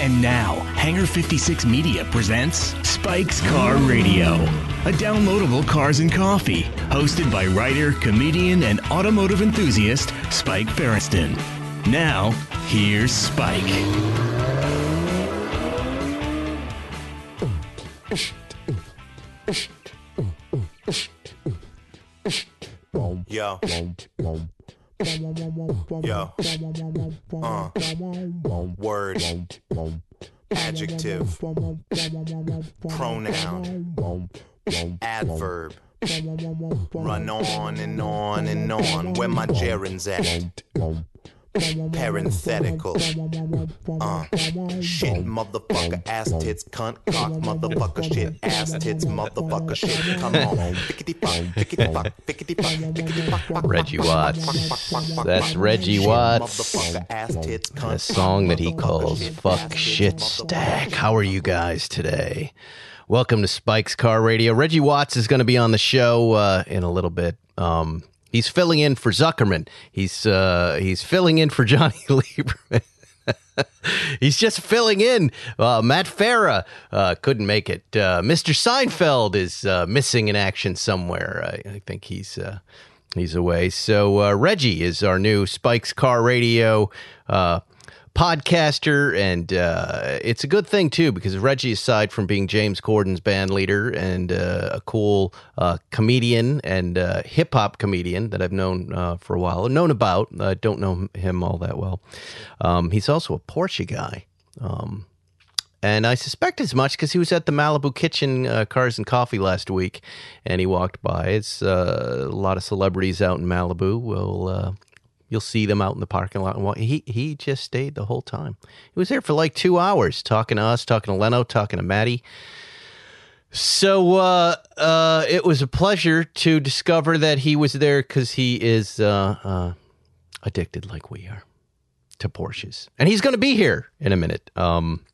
And now, Hangar 56 Media presents Spike's Car Radio, a downloadable cars and coffee, hosted by writer, comedian, and automotive enthusiast Spike Feresten. Now, here's Spike. Yo. Yo. Uh. Word. Adjective. Pronoun. Adverb. Run on and on and on. Where my gerunds at? Parenthetical. Uh, shit, motherfucker, ass tits, cunt, cock, motherfucker, shit, ass tits, motherfucker, shit. Come on. Pickety fuck, pickety fuck, pickety fuck, pickety fuck, fuck. Reggie Watts. That's Reggie Watts. Motherfucker, ass A song that he calls Fuck Shit Stack. How are you guys today? Welcome to Spike's Car Radio. Reggie Watts is going to be on the show uh, in a little bit. Um, he's filling in for Zuckerman. He's uh, he's filling in for Johnny Lieberman. He's just filling in. Uh, Matt Farah uh, couldn't make it. Uh, Mr. Seinfeld is uh, missing in action somewhere. I, I think he's uh, he's away. So Reggie is our new Spikes Car Radio podcaster, and uh, it's a good thing too because Reggie, aside from being James Corden's band leader and uh, a cool uh, comedian and uh, hip hop comedian that I've known uh, for a while, known about, I don't know him all that well. Um, he's also a Porsche guy. Um, and I suspect as much because he was at the Malibu Kitchen uh, Cars and Coffee last week, and he walked by. It's uh, a lot of celebrities out in Malibu. Will uh, you'll see them out in the parking lot? And wa- he he just stayed the whole time. He was there for like two hours, talking to us, talking to Leno, talking to Maddie. So uh, uh, it was a pleasure to discover that he was there because he is uh, uh, addicted like we are to Porsches, and he's going to be here in a minute. Um,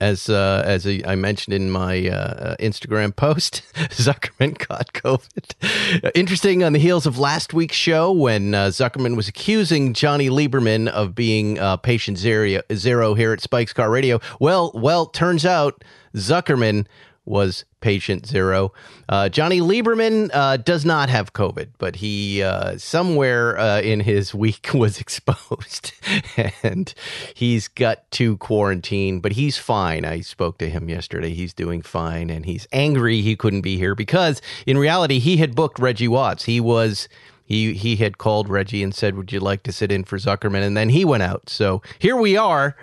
as uh, as I mentioned in my uh, Instagram post, Zuckerman got COVID. Interesting on the heels of last week's show when uh, Zuckerman was accusing Johnny Lieberman of being uh, patient zero, zero here at Spike's Car Radio. Well, well, turns out Zuckerman was patient zero. Uh, Johnny Lieberman uh, does not have COVID, but he uh, somewhere uh, in his week was exposed and he's got to quarantine, but he's fine. I spoke to him yesterday. He's doing fine and he's angry he couldn't be here because in reality, he had booked Reggie Watts. He was. He, he had called Reggie and said, "Would you like to sit in for Zuckerman?" And then he went out. So here we are.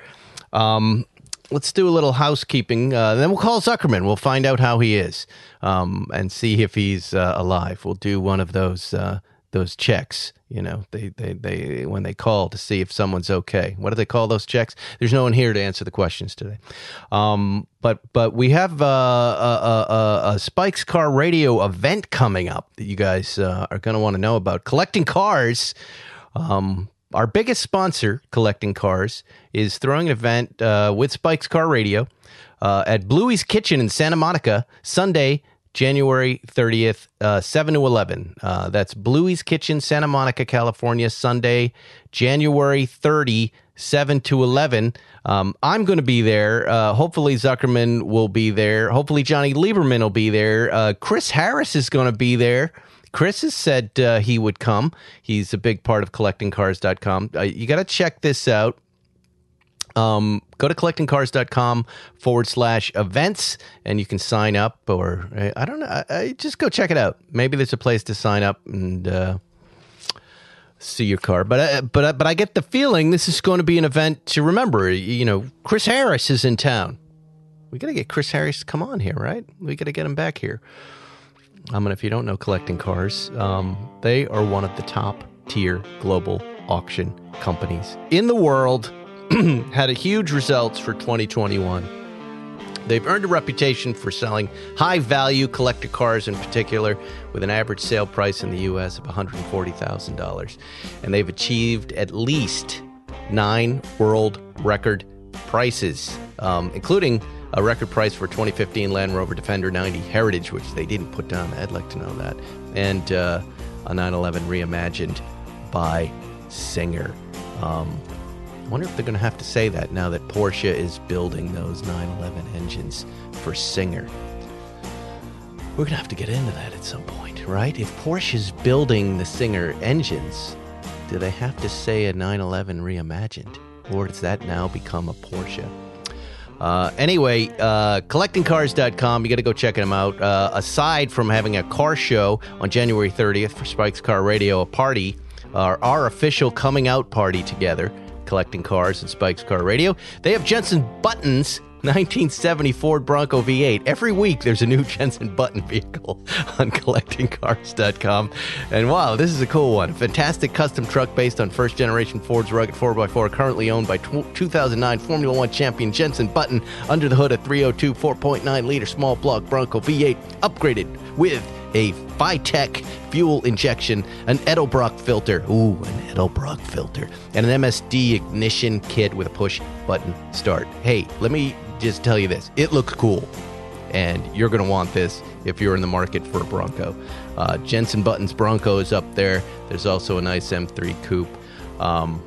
Um, let's do a little housekeeping. Uh, then we'll call Zuckerman. We'll find out how he is um, and see if he's uh, alive. We'll do one of those uh, those checks. You know, they, they they when they call to see if someone's okay. What do they call those checks? There's no one here to answer the questions today. Um, but but we have uh, a, a, a Spikes Car Radio event coming up that you guys uh, are going to want to know about. Collecting cars. Um, our biggest sponsor, Collecting Cars, is throwing an event uh, with Spike's Car Radio uh, at Bluey's Kitchen in Santa Monica, Sunday, January 30th, uh, 7 to 11. Uh, that's Bluey's Kitchen, Santa Monica, California, Sunday, January 30, 7 to 11. Um, I'm going to be there. Uh, hopefully, Zuckerman will be there. Hopefully, Johnny Lieberman will be there. Uh, Chris Harris is going to be there. Chris has said uh, he would come. He's a big part of collectingcars.com. Uh, you got to check this out. Um, go to collectingcars.com forward slash events and you can sign up or I don't know. I, I, just go check it out. Maybe there's a place to sign up and uh, see your car. But uh, but uh, but I get the feeling this is going to be an event to remember. You know, Chris Harris is in town. We got to get Chris Harris to come on here, right? We got to get him back here. I mean, if you don't know collecting cars, um, they are one of the top tier global auction companies in the world. had a huge results for 2021. They've earned a reputation for selling high value collector cars in particular, with an average sale price in the US of $140,000. And they've achieved at least nine world record prices, um, including a record price for 2015 Land Rover Defender 90 Heritage, which they didn't put down. I'd like to know that. And uh, a 911 reimagined by Singer. Um, wonder if they're going to have to say that now that Porsche is building those 911 engines for Singer. We're going to have to get into that at some point, right? If Porsche is building the Singer engines, do they have to say a 911 reimagined? Or does that now become a Porsche? Uh, anyway, uh, collectingcars.com, you got to go check them out. Uh, aside from having a car show on January 30th for Spike's Car Radio, a party, uh, our official coming out party together, collecting cars and Spike's Car Radio, they have Jensen Buttons 1970 Ford Bronco V8. Every week there's a new Jensen Button vehicle on collectingcars.com. And wow, this is a cool one. A fantastic custom truck based on first generation Ford's rugged 4x4, currently owned by 2009 Formula One champion Jensen Button. Under the hood, a 302 4.9 liter small block Bronco V8 upgraded with a FiTech fuel injection, an Edelbrock filter, ooh, an Edelbrock filter, and an MSD ignition kit with a push button start. Hey, let me just tell you this it looks cool, and you're going to want this if you're in the market for a Bronco. Uh, Jensen Button's Bronco is up there. There's also a nice M3 coupe. Um,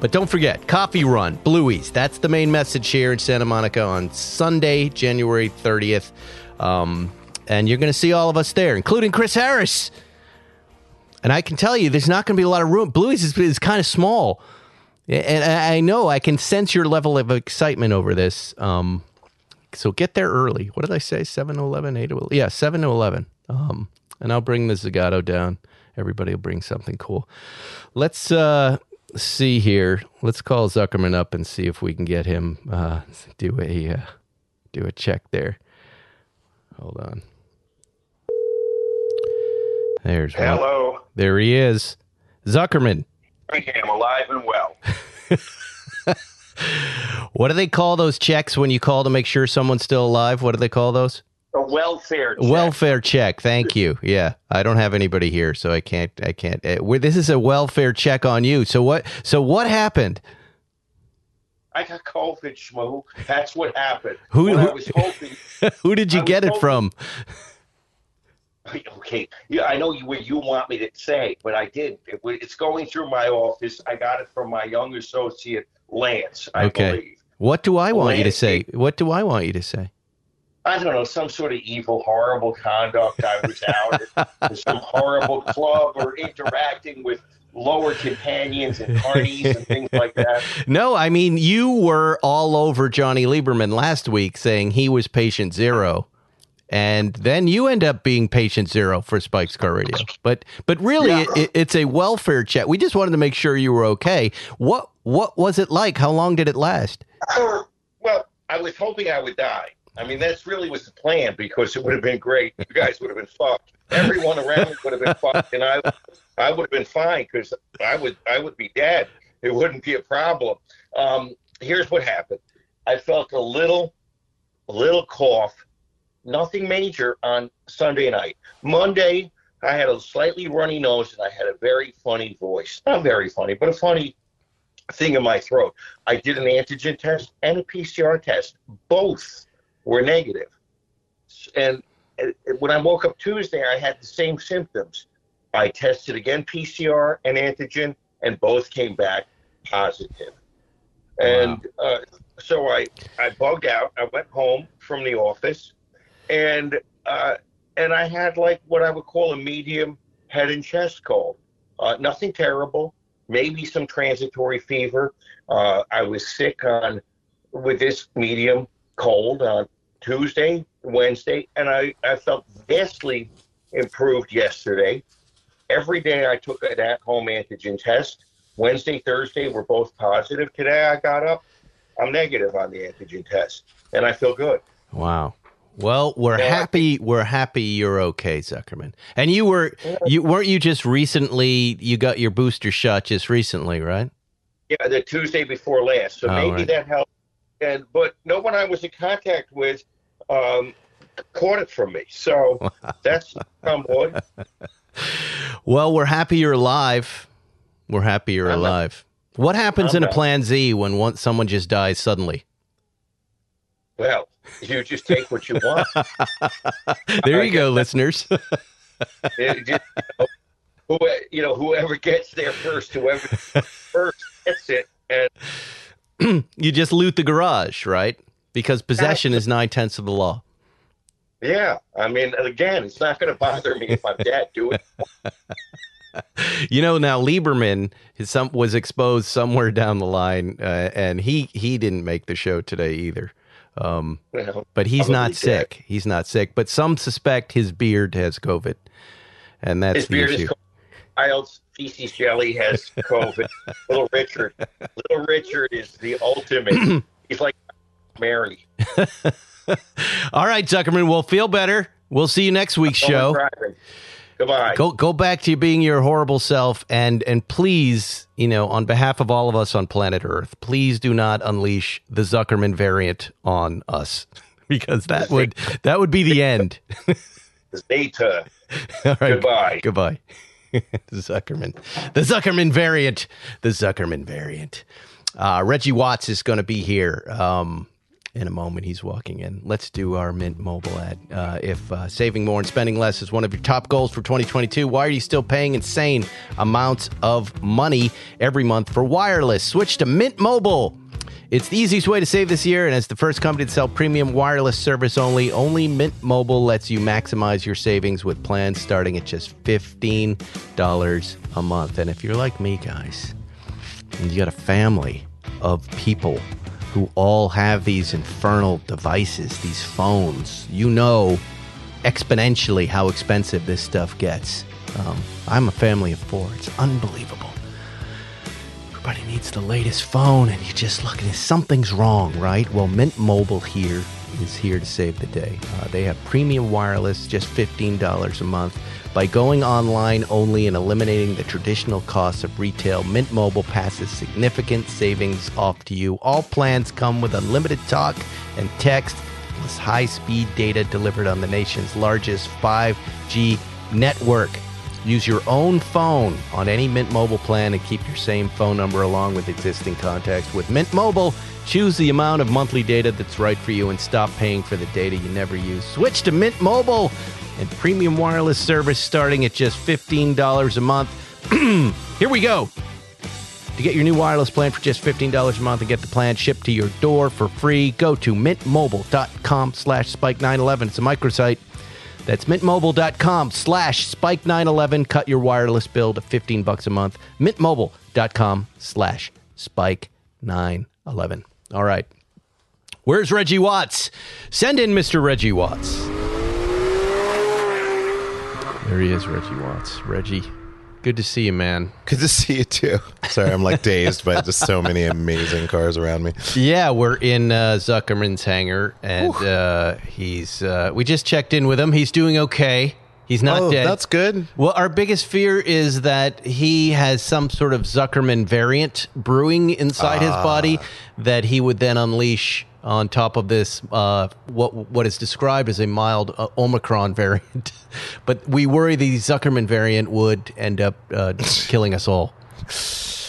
but don't forget, Coffee Run, Bluey's. That's the main message here in Santa Monica on Sunday, January 30th. Um, and you're going to see all of us there, including Chris Harris. And I can tell you, there's not going to be a lot of room. Bluey's is, is kind of small. And I know I can sense your level of excitement over this. Um, so get there early. What did I say? 7 to 11, 8 to 11? Yeah, 7 to 11. Um, and I'll bring the Zagato down. Everybody will bring something cool. Let's uh, see here. Let's call Zuckerman up and see if we can get him uh, do a uh, do a check there. Hold on. There's one. Hello. There he is. Zuckerman. I am alive and well. What do they call those checks when you call to make sure someone's still alive? What do they call those? A welfare check. Welfare check. Thank you. Yeah, I don't have anybody here, so I can't. I can't. Uh, this is a welfare check on you. So what? So what happened? I got COVID, schmoo. That's what happened. Who- who- I was hoping. Who did you I get it hoping- from? Okay, yeah, I know you, what you want me to say, but I did. It, it's going through my office. I got it from my young associate, Lance, I Okay. believe. What do I want you to say? What do I want you to say? I don't know, some sort of evil, horrible conduct. I was out at some horrible club or interacting with lower companions and parties and things like that. No, I mean you were all over Johnny Lieberman last week saying he was patient zero. And then you end up being patient zero for Spike's Car Radio. But but really Yeah. it, it's a welfare check. We just wanted to make sure you were okay. What what was it like? How long did it last? Well, I was hoping I would die. I mean, that's really was the plan because it would have been great. You guys would have been fucked. Everyone around me would have been fucked, and I, I would have been fine because I would, I would be dead. It wouldn't be a problem. Um, here's what happened. I felt a little, a little cough. Nothing major on Sunday night. Monday, I had a slightly runny nose and I had a very funny voice. Not very funny, but a funny thing in my throat. I did an antigen test and a PCR test. Both were negative. And when I woke up Tuesday, I had the same symptoms. I tested again PCR and antigen, and both came back positive. And uh, so I, I bugged out. I went home from the office, and uh, and I had like what I would call a medium head and chest cold. Uh, nothing terrible, maybe some transitory fever. Uh, I was sick on with this medium cold on Tuesday, Wednesday, and I, I felt vastly improved yesterday. Every day I took an at home antigen test. Wednesday, Thursday were both positive. Today I got up, I'm negative on the antigen test, and I feel good. Wow. Well, we're Yeah. happy. We're happy you're okay, Zuckerman. And you were you weren't you just recently? You got your booster shot just recently, right? Yeah, the Tuesday before last. So Oh, maybe right. that helped. And but no one I was in contact with um, caught it from me. So that's somewhat. Well, we're happy you're alive. We're happy you're I'm not- alive. What happens I'm in a. Plan Z when one, someone just dies suddenly? Well, you just take what you want. There you go, listeners. It just, you, know, who, you know, whoever gets there first, whoever first gets it. and You just loot the garage, right? Because possession is nine tenths of the law. yeah, I mean, again, it's not going to bother me if I'm dead. Do it. You know, now Lieberman his some was exposed somewhere down the line, uh, and he he didn't make the show today either. Um, but he's not dead. sick. He's not sick. But some suspect his beard has COVID, and that's His the beard issue. is Child's feces jelly has COVID. Little Richard, Little Richard is the ultimate. He's like Mary. All right, Zuckerman, we'll feel better. We'll see you next week's show. Goodbye. Go go back to being your horrible self, and and please, you know, on behalf of all of us on planet Earth, please do not unleash the Zuckerman variant on us, because that would that would be the end. Zeta. All right, Goodbye. Goodbye. the Zuckerman, the Zuckerman variant, the Zuckerman variant. Uh, Reggie Watts is going to be here um, in a moment. He's walking in. Let's do our Mint Mobile ad. Uh, if uh, saving more and spending less is one of your top goals for 2022, why are you still paying insane amounts of money every month for wireless? Switch to Mint Mobile. It's the easiest way to save this year, and as the first company to sell premium wireless service only, only Mint Mobile lets you maximize your savings with plans starting at just $15 a month. And if you're like me, guys, and you got a family of people who all have these infernal devices, these phones, you know exponentially how expensive this stuff gets. Um, I'm a family of four. It's unbelievable. Everybody needs the latest phone, and you just look and. Something's wrong, right? Well, Mint Mobile here is here to save the day. Uh, they have premium wireless, just $15 a month. By going online only and eliminating the traditional costs of retail, Mint Mobile passes significant savings off to you. All plans come with unlimited talk and text, plus high speed data delivered on the nation's largest 5G network. Use your own phone on any Mint Mobile plan and keep your same phone number along with existing contacts. With Mint Mobile, choose the amount of monthly data that's right for you and stop paying for the data you never use. Switch to Mint Mobile and premium wireless service starting at just $15 a month. Here we go. To get your new wireless plan for just $15 a month and get the plan shipped to your door for free, go to mintmobile.com slash spike911. It's a microsite. That's mintmobile.com slash spike911. Cut your wireless bill to 15 bucks a month. mintmobile.com slash spike911. All right. Where's Reggie Watts? Send in Mr. Reggie Watts. There he is, Reggie Watts. Reggie, good to see you, man. Good to see you too. Sorry, I'm like dazed by just so many amazing cars around me. Yeah, we're in uh, Zuckerman's hangar, and uh, he's. Uh, we just checked in with him. He's doing okay. He's not oh, dead. that's good. Well, our biggest fear is that he has some sort of Zuckerman variant brewing inside his body that he would then unleash on top of this uh, what what is described as a mild uh, Omicron variant. but we worry the Zuckerman variant would end up uh, killing us all.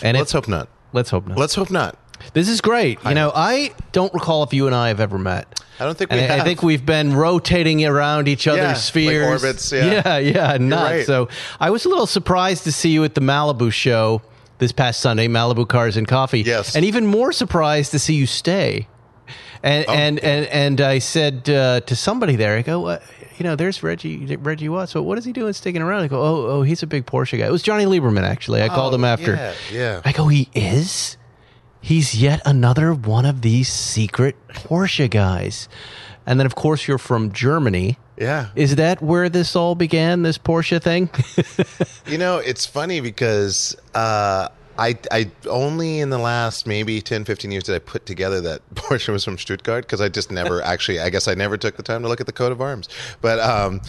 And Let's hope not. let's hope not. Let's hope not. This is great. You know, I don't recall if you and I have ever met. I don't think we I, I think we've been rotating around each other's Yeah, like spheres. orbits, yeah. yeah, yeah, nuts. right. So I was a little surprised to see you at the Malibu show this past Sunday, Malibu Cars and Coffee. Yes. and even more surprised to see you stay. And Oh. and, and and I said uh, to somebody there, I go, uh, you know, there's Reggie Reggie Watts. So what is he doing sticking around? I go, oh, oh, he's a big Porsche guy. It was Johnny Lieberman actually. I called Oh, him after. yeah, yeah. I go, he is. He's yet another one of these secret Porsche guys. And then, of course, you're from Germany. Yeah. Is that where this all began, this Porsche thing? You know, it's funny because uh, I, I only in the last maybe 10, 15 years did I put together that Porsche was from Stuttgart because I just never actually, I guess I never took the time to look at the coat of arms. But um,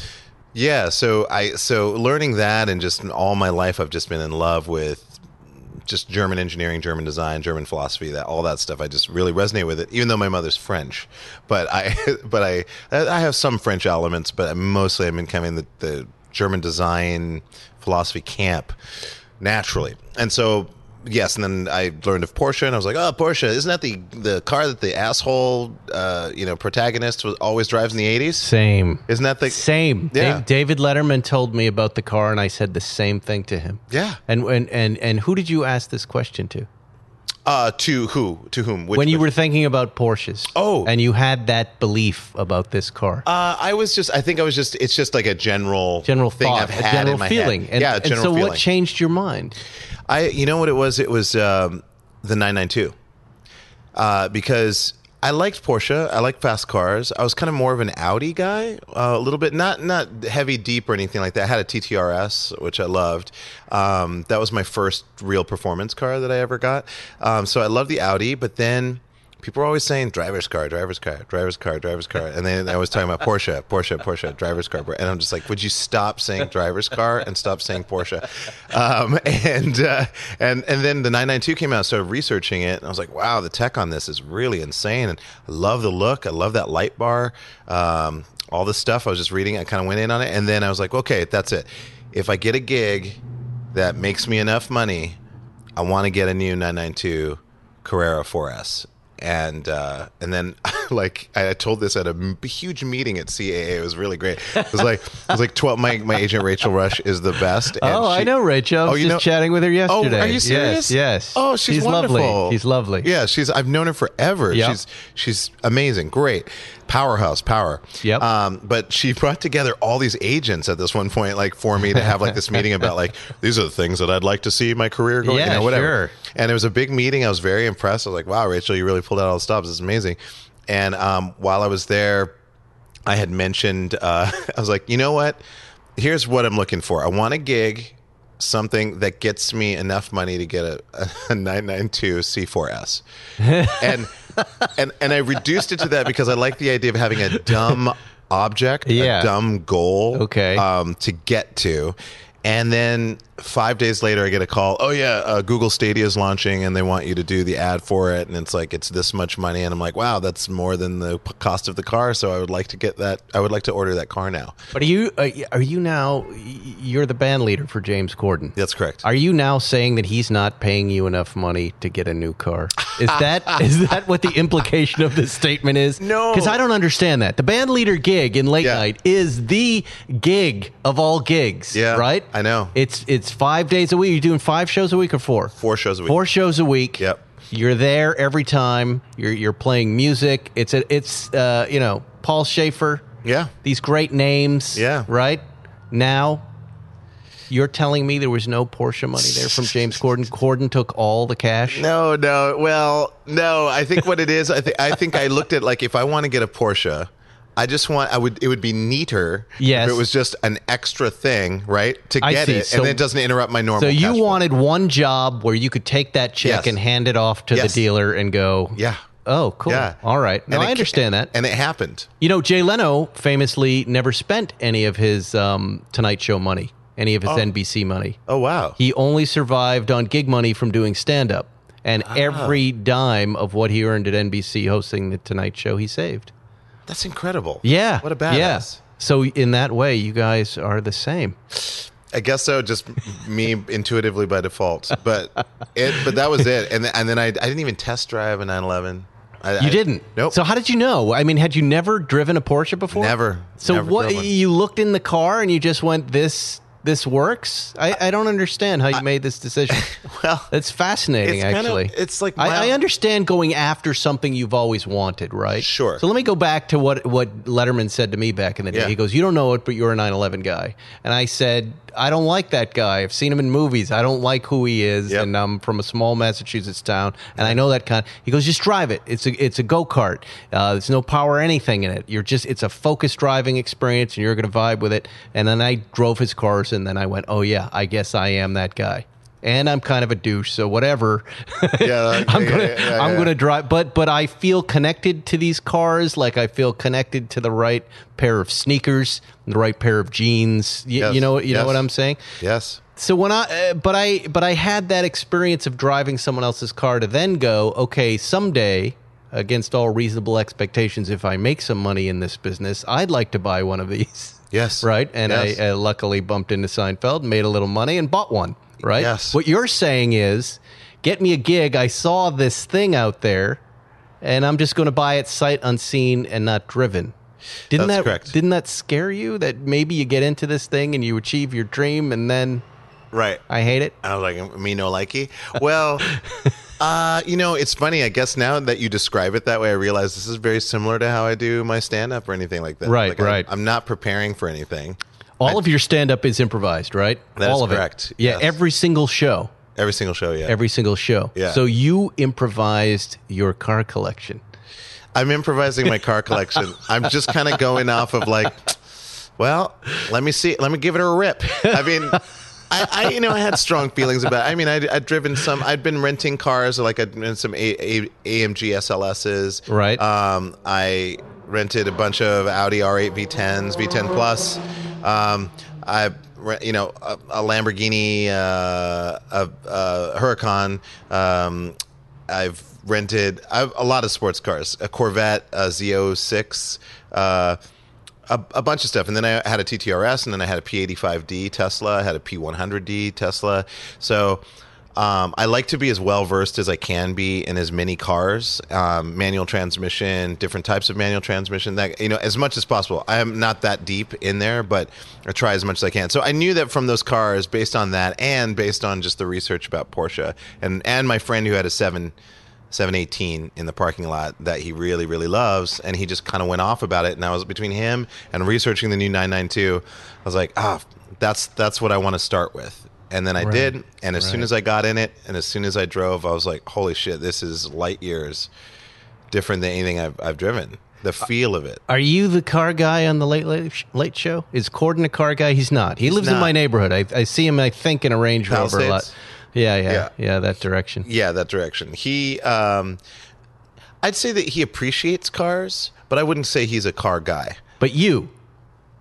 yeah, so I, so learning that and just all my life, I've just been in love with just German engineering, German design, German philosophy, that all that stuff. I just really resonate with it, even though my mother's French. But I, but I, I have some French elements, but mostly I'm in kind the, the German design philosophy camp naturally. And so, yes, and then I learned of Porsche, and I was like, oh, Porsche, isn't that the the car that the asshole, uh, you know, protagonist was, always drives in the '80s? Same. Isn't that the Same. Yeah. Da- David Letterman told me about the car, and I said the same thing to him. Yeah. And and and and who did you ask this question to? Uh, to who? To whom? Which, when you which- were thinking about Porsches. Oh. and you had that belief about this car. Uh, I was just. I think I was just. It's just like a general general thing thought, I've a had general in my feeling. Head. And, yeah, and general so feeling. what changed your mind? I, you know what it was? It was um, the 992. Uh, because I liked Porsche. I like fast cars. I was kind of more of an Audi guy, uh, a little bit, not not heavy deep or anything like that. I had a TTRS, which I loved. Um, that was my first real performance car that I ever got. Um, so I loved the Audi, but then. People are always saying driver's car, driver's car, driver's car, driver's car, and then I was talking about Porsche, Porsche, Porsche, driver's car, and I'm just like, would you stop saying driver's car and stop saying Porsche? Um, and uh, and and then the 992 came out, I started researching it, and I was like, wow, the tech on this is really insane, and I love the look, I love that light bar, um, all this stuff. I was just reading, I kind of went in on it, and then I was like, okay, that's it. If I get a gig that makes me enough money, I want to get a new 992 Carrera 4S. And uh, and then like I told this at a huge meeting at CAA. It was really great. It was like it was like twelve. My, my agent Rachel Rush is the best. oh, I know Rachel. I was Oh, you just know- chatting with her Oh, yesterday. are you serious? Yes. yes. Oh, she's, lovely. wonderful. She's lovely. Yeah, she's. I've known her forever. Yep. She's she's amazing. Great, powerhouse, power. Yep. Um, but she brought together all these agents at this one point, like for me to have like this meeting about like these are the things that I'd like to see my career going. Yeah, you know, whatever. sure. And it was a big meeting. I was very impressed. I was like, wow, Rachel, you really pulled out all the stops. It's amazing. And um, while I was there, I had mentioned, uh, I was like, you know what? Here's what I'm looking for. I want a gig, something that gets me enough money to get a, a 992 C4S. and, and, and I reduced it to that because I like the idea of having a dumb object, Yeah. a dumb goal Okay. um, to get to. And then five days later, I get a call. Oh yeah, uh, Google Stadia is launching, and they want you to do the ad for it. And it's like it's this much money, and I'm like, wow, that's more than the p- cost of the car. So I would like to get that. I would like to order that car now. But are you uh, are you now you're the band leader for James Corden? That's correct. Are you now saying that he's not paying you enough money to get a new car? Is that is that what the implication of this statement is? No. because I don't understand that. The band leader gig in late Yeah. night is the gig of all gigs. Yeah, right. I know. It's it's five days a week. You're doing five shows a week or four? Four shows a week. Four shows a week. Yep. You're there every time. You're you're playing music. It's a it's uh you know Paul Shaffer. Yeah. These great names. Yeah. Right now. You're telling me there was no Porsche money there from James Corden. Corden took all the cash. No, no. Well, no. I think what it is, I think I think I looked at like if I want to get a Porsche, I just want I would it would be neater Yes. if it was just an extra thing, right? To I get see. it, So- and then it doesn't interrupt my normal. So you cash flow. wanted one job where you could take that check Yes. and hand it off to Yes. the dealer and go, Yeah. Oh, cool. Yeah. All right. No, And I it- understand that. And it happened. You know, Jay Leno famously never spent any of his um, Tonight Show money, any of his NBC money. Oh wow. He only survived on gig money from doing stand up. And Ah. every dime of what he earned at NBC hosting the Tonight Show, he saved. That's incredible. Yeah. What a badass. Yeah. So, in that way, you guys are the same. I guess so. Just me intuitively by default, but it. But that was it. And th- and then I, I didn't even test drive a 911. I, You I- didn't. Nope. So, how did you know? I mean, had you never driven a Porsche before? Never. So, Never what? You looked in the car and you just went, "This, this works." I, I don't understand how you made this decision. well, It's fascinating, It's kind of- actually. it's like I, I understand going after something you've always wanted, right? Sure. So let me go back to what what Letterman said to me back in the day. Yeah. He goes, "You don't know it, but you're a 9/11 guy," and I said, "I don't like that guy. I've seen him in movies. I don't like who he is, Yep. and I'm from a small Massachusetts town, and I know that kind." He goes, "Just drive it. It's a it's a go kart. Uh, there's no power or anything in it. You're just it's a focused driving experience, and you're going to vibe with it." And then I drove his cars, and then I went, "Oh yeah, I guess I am that guy." And I'm kind of a douche, so whatever. Yeah, I'm gonna yeah, yeah, I'm gonna drive, but but I feel connected to these cars, like I feel connected to the right pair of sneakers, the right pair of jeans. Y- Yes, You know, you know what I'm saying. yes. So when I, uh, but I, but I had that experience of driving someone else's car to then go, okay, someday, against all reasonable expectations, if I make some money in this business, I'd like to buy one of these. Yes. Right. And Yes. I uh, luckily bumped into Seinfeld, made a little money, and bought one. Right. Yes. What you're saying is, get me a gig. I saw this thing out there, and I'm just going to buy it sight unseen and not driven. Didn't That's that correct. didn't that scare you? That maybe you get into this thing and you achieve your dream, and then Right. I hate it. I was like, me no likey. Well, Uh, you know, it's funny. I guess now that you describe it that way, I realize this is very similar to how I do my stand up or anything like that. Right, Like, I- right. I'm not preparing for anything. All of your stand up is improvised, right? That is All of correct, It. Yeah, yes. every single show. Every single show, yeah. Every single show. Yeah. So you improvised your car collection. I'm improvising my car collection. I'm just kind of going off of like, well, let me see, let me give it a rip. I mean, I, I you know, I had strong feelings about. It. I mean, I'd, I'd driven some. I'd been renting cars, like I'd rented some a, a, AMG SLSs. Right. Um, I rented a bunch of Audi R8 V10s, V10 Plus. Um, I. You know, a, a Lamborghini, uh, a, a Huracan. Um, I've rented I've, a lot of sports cars, a Corvette, a Z06, uh, a, a bunch of stuff. And then I had a TTRS, and then I had a P85D Tesla, I had a P100D Tesla. So um, I like to be as well versed as I can be in as many cars, um, manual transmission, different types of manual transmission. That you know, as much as possible. I am not that deep in there, but I try as much as I can. So I knew that from those cars, based on that, and based on just the research about Porsche, and and my friend who had a seven. 718 in the parking lot that he really really loves and he just kind of went off about it and I was between him and researching the new 992 I was like ah that's that's what I want to start with and then I Right. did and as soon as I got in it and as soon as I drove I was like holy shit this is light years different than anything I've, I've driven the feel of it Are you the car guy on the late late, late show? Is Corden a car guy? He's not. He lives in my neighborhood. I, I see him. I think in a Range Rover a lot. Yeah, yeah, yeah, Yeah. that direction. yeah that direction he um I'd say that he appreciates cars but I wouldn't say he's a car guy But you,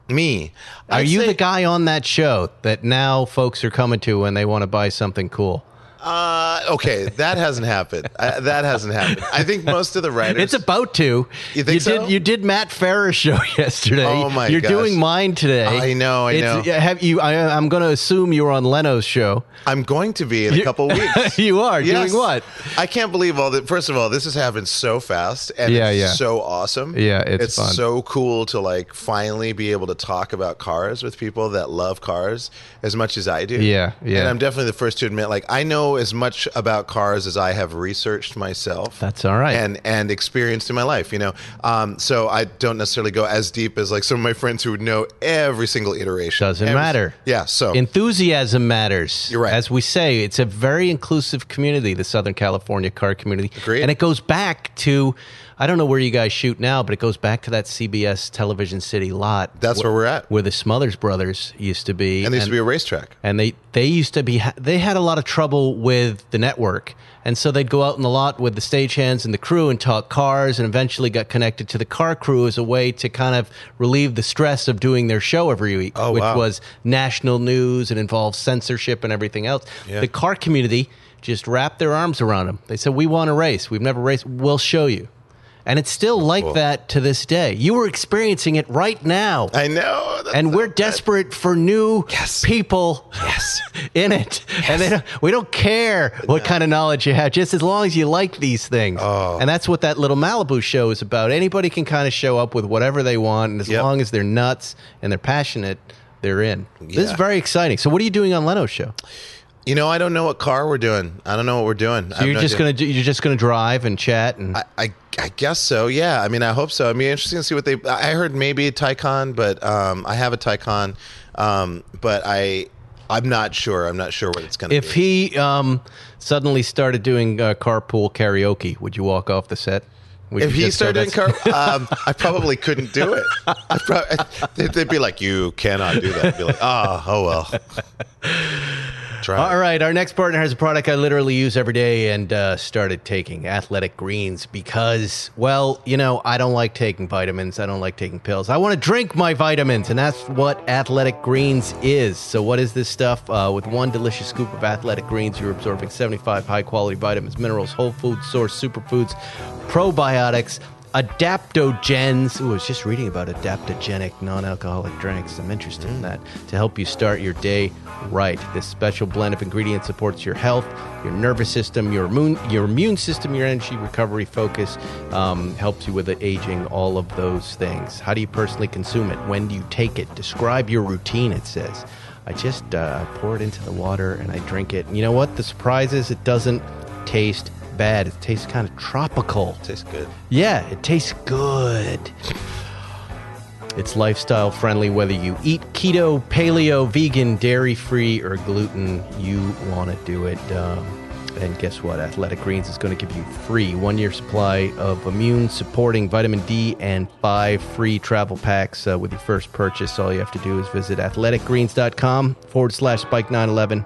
me are I'd you say- the guy on that show that now folks are coming to when they want to buy something cool? Uh, okay, that hasn't happened. I, that hasn't happened. I think most of the writers. It's about to. You think so? did. You did Matt Farah's show yesterday. Oh, my You're gosh. doing mine today. I know, I It's- know. Have you? I, I'm going to assume you were on Leno's show. I'm going to be in a couple weeks. you are Yes. doing what? I can't believe all that. First of all, this has happened so fast, and Yeah, it's yeah. so awesome. Yeah, it's it's fun. so cool to like finally be able to talk about cars with people that love cars as much as I do. Yeah, yeah. And I'm definitely the first to admit, like, I know as much about cars as I have researched myself. That's all right. and and experienced in my life. You know, um, so I don't necessarily go as deep as like some of my friends who would know every single iteration. Doesn't Every- matter. Yeah. So Enthusiasm matters. You're right. As we say, it's a very inclusive community, the Southern California car community. Agreed. And it goes back to, I don't know where you guys shoot now, but it goes back to that CBS Television City lot. That's wh- where we're at. Where the Smothers Brothers used to be. and there used to be a racetrack. and they they used to be they had a lot of trouble with the network and so they'd go out in the lot with the stagehands and the crew and talk cars and eventually got connected to the car crew as a way to kind of relieve the stress of doing their show every week Oh, which wow. was national news and involved censorship and everything else Yeah. the car community just wrapped their arms around them they said we want to race we've never raced we'll show you and it's still like cool. that to this day you were experiencing it right now I know. And we're bad. desperate for new Yes. people Yes. in it. And they don't, we don't care what kind of knowledge you have, just as long as you like these things. Oh. And that's what that little Malibu show is about. Anybody can kind of show up with whatever they want, and as Yep. long as they're nuts and they're passionate, they're in. This is very exciting. So, what are you doing on Leno's show? You know, I don't know what car we're doing. I don't know what we're doing. So you're just gonna do- you're just gonna drive and chat and I, I I guess so. Yeah. I mean, I hope so. I mean, interesting to see what they. I heard maybe a Taycan, but um, I have a Taycan, um, but I I'm not sure. I'm not sure what it's gonna if be. he um, suddenly started doing uh, carpool karaoke, would you walk off the set? Would if he started doing car, um, I probably couldn't do it. I prob- they'd, they'd be like, "You cannot do that." I'd be like, "Ah, oh well." Try. All right, our next partner has a product I literally use every day and uh, started taking Athletic Greens because, well, you know, I don't like taking vitamins. I don't like taking pills. I want to drink my vitamins, and that's what Athletic Greens is. So, what is this stuff? Uh, with one delicious scoop of Athletic Greens, you're absorbing 75 high quality vitamins, minerals, whole food source superfoods, probiotics. Adaptogens. Ooh, I was just reading about adaptogenic non alcoholic drinks. I'm interested in that to help you start your day right. This special blend of ingredients supports your health, your nervous system, your immune, your immune system, your energy recovery focus, um, helps you with the aging, all of those things. How do you personally consume it? When do you take it? Describe your routine, it says. I just uh, pour it into the water and I drink it. And you know what? The surprise is it doesn't taste bad. It tastes kind of tropical. Tastes good. Yeah, it tastes good. It's lifestyle friendly whether you eat keto, paleo, vegan, dairy free, or gluten. You want to do it. Um, and guess what? Athletic Greens is going to give you free one year supply of immune supporting vitamin D and five free travel packs uh, with your first purchase. All you have to do is visit athleticgreens.com forward slash spike 911.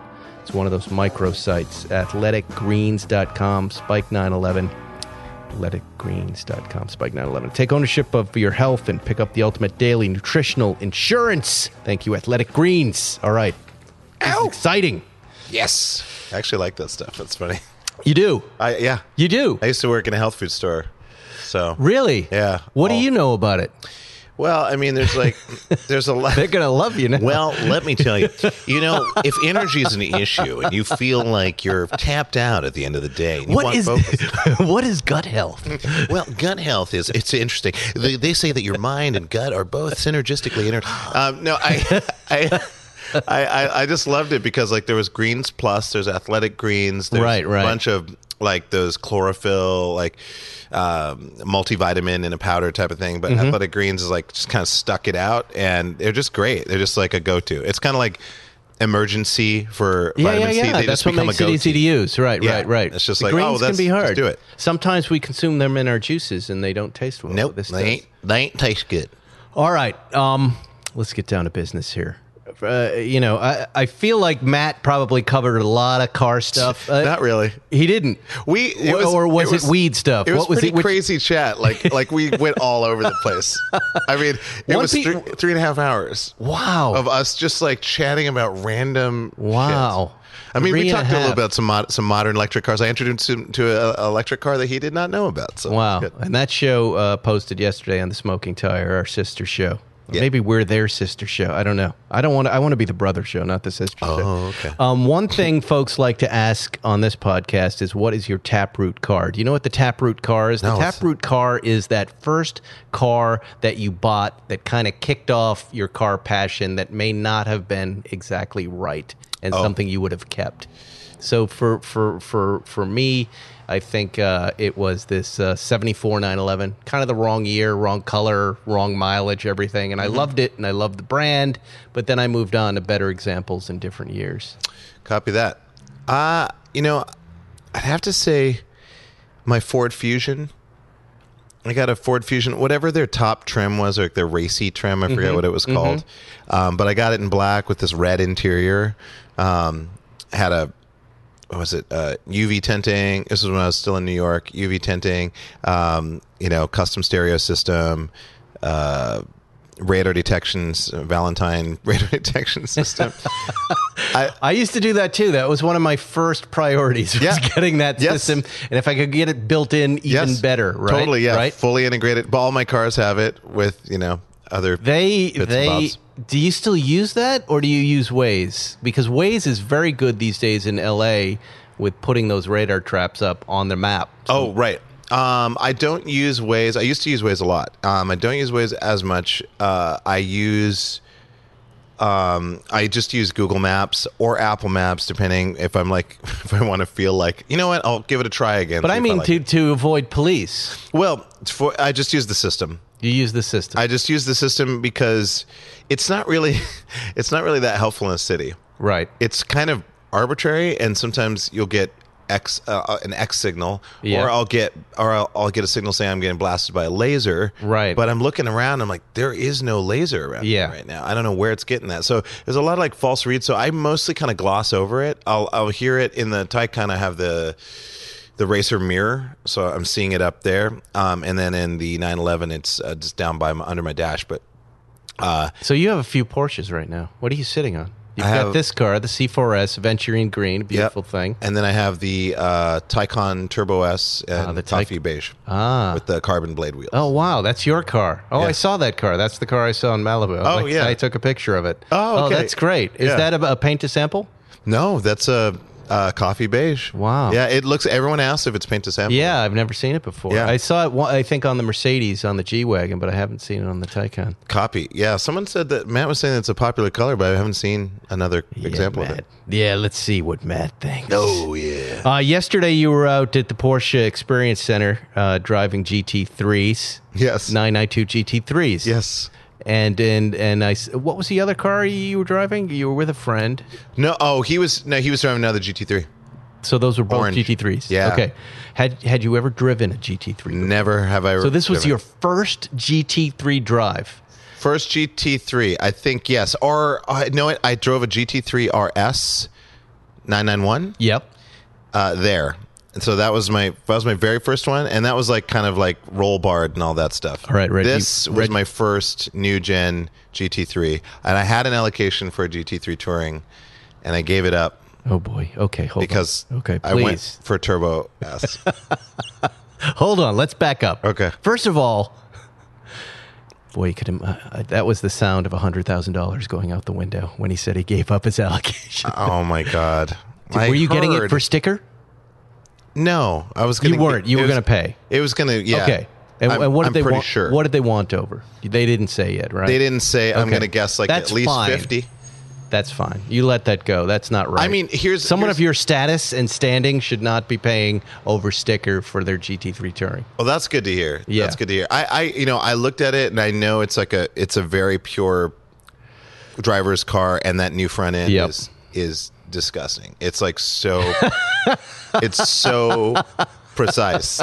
It's one of those micro sites. Athleticgreens.com, spike 911 athleticgreens.com spike 911 take ownership of your health and pick up the ultimate daily nutritional insurance thank you athletic greens all right This is exciting Yes. I actually like that stuff. That's funny. you do I yeah. you do I used to work in a health food store. So really Yeah. what do you know about it well, I mean, there's like, there's a lot. they're gonna love you now Well, let me tell you, you know, if energy is an issue and you feel like you're tapped out at the end of the day, and you what want is what is gut health well, gut health is it's interesting. They, they say that your mind and gut are both synergistically inter. Um, no, I, I, I, I, I just loved it because like there was greens plus, there's athletic greens, there's Right, right. a bunch of like those chlorophyll, like um, multivitamin in a powder type of thing. But Mm-hmm. athletic greens is like just kind of stuck it out, and they're just great. They're just like a go to. It's kind of like emergency for yeah, yeah, vitamin yeah. C. They That's what makes it easy to use. Right, Yeah. right, right. It's just The like, oh, that's- can be hard. do it. Sometimes we consume them in our juices and they don't taste well. Nope, This they does. ain't. They ain't taste good. All right. Um, let's get down to business here. Uh, you know, I, I feel like Matt probably covered a lot of car stuff. Uh, Not really. He didn't. We it Or- or was it weed stuff? It was What was pretty it? Which- crazy chat. Like like we went all over the place. I mean, it One was pe- three, three and a half hours Wow. of us just like chatting about random. Wow. shit. I mean, Three we and a talked a, little about some mod, some modern electric cars. I introduced him to an electric car that he did not know about. So wow. And that show uh, posted yesterday on the Smoking Tire, our sister show. Yeah. Maybe we're their sister show. I don't know. I don't want to. I want to be the brother show, not the sister show. Oh, okay. Um, one thing folks like to ask on this podcast is, "What is your Taproot car?" Do you know what the Taproot car is? No, the Taproot car is that first car that you bought that kind of kicked off your car passion that may not have been exactly right and Oh. something you would have kept. So for for for for me, I think uh, it was this uh, 74 911, kind of the wrong year, wrong color, wrong mileage, everything. And I loved it and I loved the brand, but then I moved on to better examples in different years. Copy that. Uh, you know, I'd have to say my Ford Fusion. I got a Ford Fusion, whatever their top trim was, like their racy trim. I forget Mm-hmm. what it was called. Um, but I got it in black with this red interior. Um, had a what was it? Uh, UV tinting. This was when I was still in New York. UV tinting. Um, you know, custom stereo system. Uh, radar detections. Valentine radar detection system. I used to do that too. That was one of my first priorities was Yeah. getting that Yes. system. And if I could get it built in even Yes. better, right? Totally, yeah. Right? Fully integrated. But all my cars have it with, you know, other. They they. Do you still use that or do you use Waze? Because Waze is very good these days in LA with putting those radar traps up on the map. oh, right. Um, I don't use Waze. I used to use Waze a lot. Um, I don't use Waze as much. Uh, I use. Um, I just use Google Maps or Apple Maps, depending if I'm like, if I want to feel like, you know what, I'll give it a try again. But I mean like to it. to avoid police. Well, for, I just use the system. You use the system. I just use the system because it's not really, it's not really that helpful in a city. right. it's kind of arbitrary and sometimes you'll get x uh, an x signal Yeah. or i'll get or I'll, I'll get a signal saying i'm getting blasted by a laser Right. but i'm looking around i'm like there is no laser around Yeah. right now i don't know where it's getting that so there's a lot of like false reads so i mostly kind of gloss over it i'll i'll hear it in the i kind of have the the racer mirror so i'm seeing it up there um, and then in the 911 it's uh, just down by my, under my dash but uh, So you have a few Porsches right now. What are you sitting on? You've I got have- this car, the C4S Venturine Green, beautiful Yep. thing. And then I have the uh, Taycan Turbo S and Ah, the Toffee Tay- Beige Ah. with the carbon blade wheels. Oh wow, that's your car. Oh, Yeah. I saw that car. That's the car I saw in Malibu. Oh, Like, yeah. I took a picture of it. Oh, okay. that's great. Is Yeah. that a, a paint to sample? No, that's a Uh, coffee beige. Wow. Yeah, it looks. Everyone asks if it's paint to sample. Yeah, I've never seen it before. Yeah. I saw it. I think on the Mercedes on the G wagon, but I haven't seen it on the Taycan. Copy. Yeah, someone said that Matt was saying it's a popular color, but I haven't seen another example yeah, of Matt. it. Yeah, let's see what Matt thinks. Oh yeah. Uh, yesterday, you were out at the Porsche Experience Center uh, driving GT3s, Yes. 992 GT3s. Yes. And and and I. What was the other car you were driving? You were with a friend. No. Oh, he was. No, he was driving another GT3. So those were both Orange. GT3s. Yeah. Okay. Had had you ever driven a GT3? Never have I. So this was driven- your first GT3 drive. first GT3. I think yes. Or I know it. I drove a GT3 RS 991 Yep. uh, there. And so that was my that was my very first one, and that was like kind of like roll barred and all that stuff. All right, Reggie- This was my first new gen GT3, and I had an allocation for a GT3 touring, and I gave it up Oh boy. Okay. Hold because on. Okay. I went Please for Turbo S. hold on. Let's back up. Okay. First of all, boy, you could. Uh, uh, that was the sound of hundred thousand dollars going out the window when he said he gave up his allocation. oh my god! Were you getting it for sticker? No, I was. You Gonna, weren't. You were going to pay. It was gonna. Yeah. Okay. And, I'm, and what did I'm they want? sure. What did they want over? They didn't say yet, right? They didn't say. I'm going to guess like That's at least fine. 50. That's fine. You let that go. That's not right. I mean, here's- someone here's- of your status and standing should not be paying over sticker for their GT3 touring. Well, that's good to hear. Yeah. That's good to hear. I, I, you know, I looked at it and I know it's like a, it's a very pure driver's car, and that new front end Yep. is is disgusting. It's like so, it's so precise.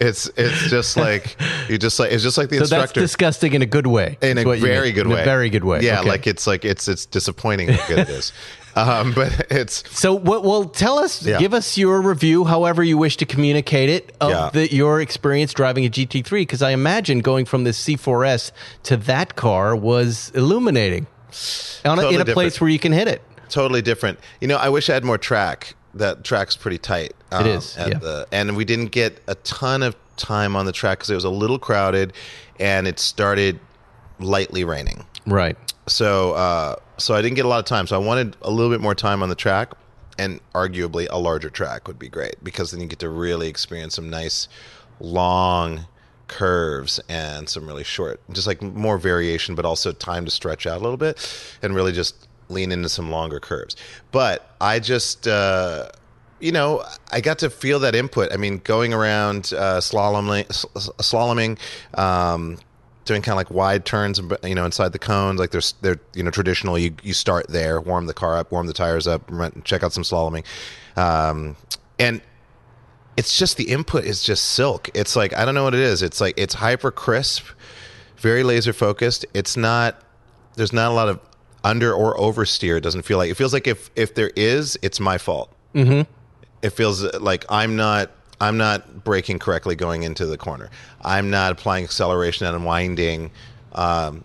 It's it's just like you just like it's just like the So that's instructor. disgusting in a good way. in a very good In way. a very good way. Yeah, Okay. like it's like it's it's disappointing how good it is. Um, but it's So, what? Well, tell us, Yeah. give us your review, however you wish to communicate it, of Yeah. the, your experience driving a GT3. Because I imagine going from this C4S to that car was illuminating, a, Totally in a place where you can hit it. Totally different. You know, I wish I had more track. That track's pretty tight. um, is, at yeah. the- and we didn't get a ton of time on the track because it was a little crowded, and it started lightly raining. Right. So, uh, so I didn't get a lot of time. So I wanted a little bit more time on the track, and arguably a larger track would be great because then you get to really experience some nice, long curves and some really short, just like more variation, but also time to stretch out a little bit and really just lean into some longer curves. But I just. Uh, you know, I got to feel that input. I mean, going around uh, slaloming, slaloming, um, doing kind of like wide turns, you know, inside the cones. Like there's, they're, you know, traditional. You you start there, warm the car up, warm the tires up, check out some slaloming, um, and it's just the input is just silk. It's like I don't know what it is. It's like it's hyper crisp, very laser focused. It's not. There's not a lot of under or oversteer. It doesn't feel like it feels like if if there is, it's my fault it feels like I'm not I'm not braking correctly going into the corner. I'm not applying acceleration and unwinding um,